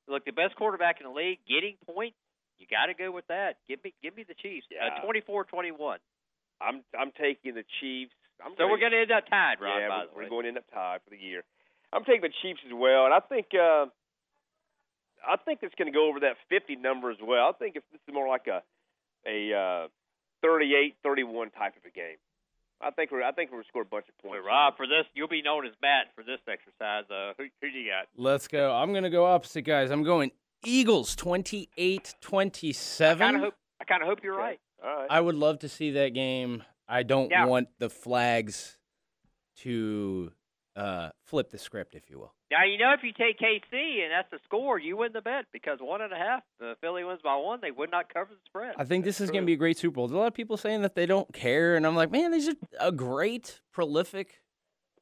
look the best quarterback in the league, getting points. You got to go with that. Give me, give me the Chiefs. Yeah. Uh, 24-21. I'm I'm taking the Chiefs. I'm So we're going to end up tied, Rob. yeah, by we're, we're going to end up tied for the year. I'm taking the Chiefs as well, and I think uh, I think it's going to go over that 50 number as well. I think if this is more like a a uh, 38-31 type of a game. I think we're I think we're going to score a bunch of But points. Rob, for this, you'll be known as Matt for this exercise. Uh, who, who do you got? Let's go. I'm going to go opposite, guys. I'm going Eagles 28-27. I kind of hope. I kind of hope you're right. All right. I would love to see that game. I don't Yeah. want the flags to uh, flip the script, if you will. Now you know if you take KC and that's the score, you win the bet because one and a half. The Philly wins by one. They would not cover the spread. I think this is going to be a great Super Bowl. There's a lot of people saying that they don't care, and I'm like, man, these are a great, prolific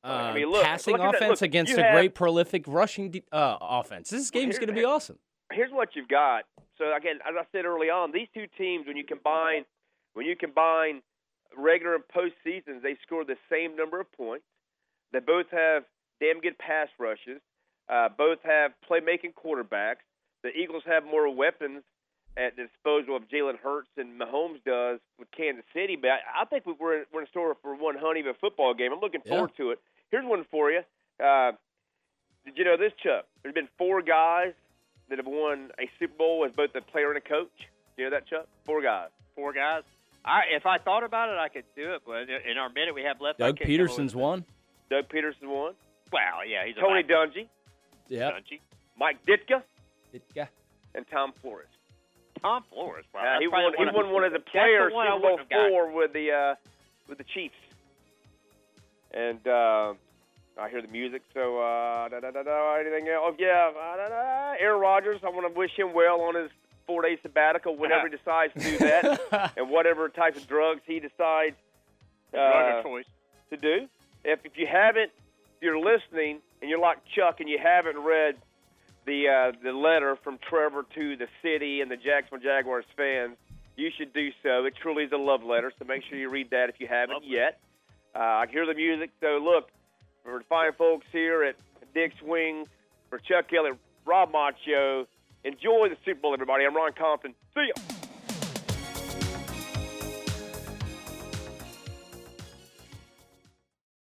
uh, I mean, look- passing look offense Look, against a have- great, prolific rushing de- uh, offense. This game's here- going to be awesome. here's what you've got. So again, as I said early on, these two teams, when you combine, when you combine regular and postseasons, they score the same number of points. They both have damn good pass rushes. Uh, both have playmaking quarterbacks. The Eagles have more weapons at the disposal of Jalen Hurts and Mahomes does with Kansas City. But I, I think we- we're we're in store for one honey of a football game. I'm looking forward to it. Here's one for you. Uh, did you know this, Chuck? There's been four guys that have won a Super Bowl as both a player and a coach. You know that, Chuck? Four guys. Four guys. I, if I thought about it, I could do it. But in our minute we have left, I Doug can't Peterson's come up one. Doug Pederson won. Wow, yeah, he's a Tony back- Dungy, Yeah. Dungy. Mike Ditka, Yeah. and Tom Flores. Tom Flores. Wow, Uh, he won. He won one as a that's the player one Super Bowl wouldn't have got. four with the uh, with the Chiefs. And uh, I hear the music. So uh, da, da, da, da, anything else? Oh yeah, uh, da, da. Aaron Rodgers. I want to wish him well on his four day sabbatical whenever he (laughs) decides to do that, and whatever type of drugs he decides Drug uh, choice. to do. If if you haven't, if you're listening and you're like Chuck and you haven't read the uh, the letter from Trevor to the city and the Jacksonville Jaguars fans, you should do so. It truly is a love letter, so make sure you read that if you haven't Lovely. yet. Uh, I hear the music. So look, for the fine folks here at Dick's Wings, for Chuck Elliott, Rob Macho, enjoy the Super Bowl, everybody. I'm Ron Compton. See ya.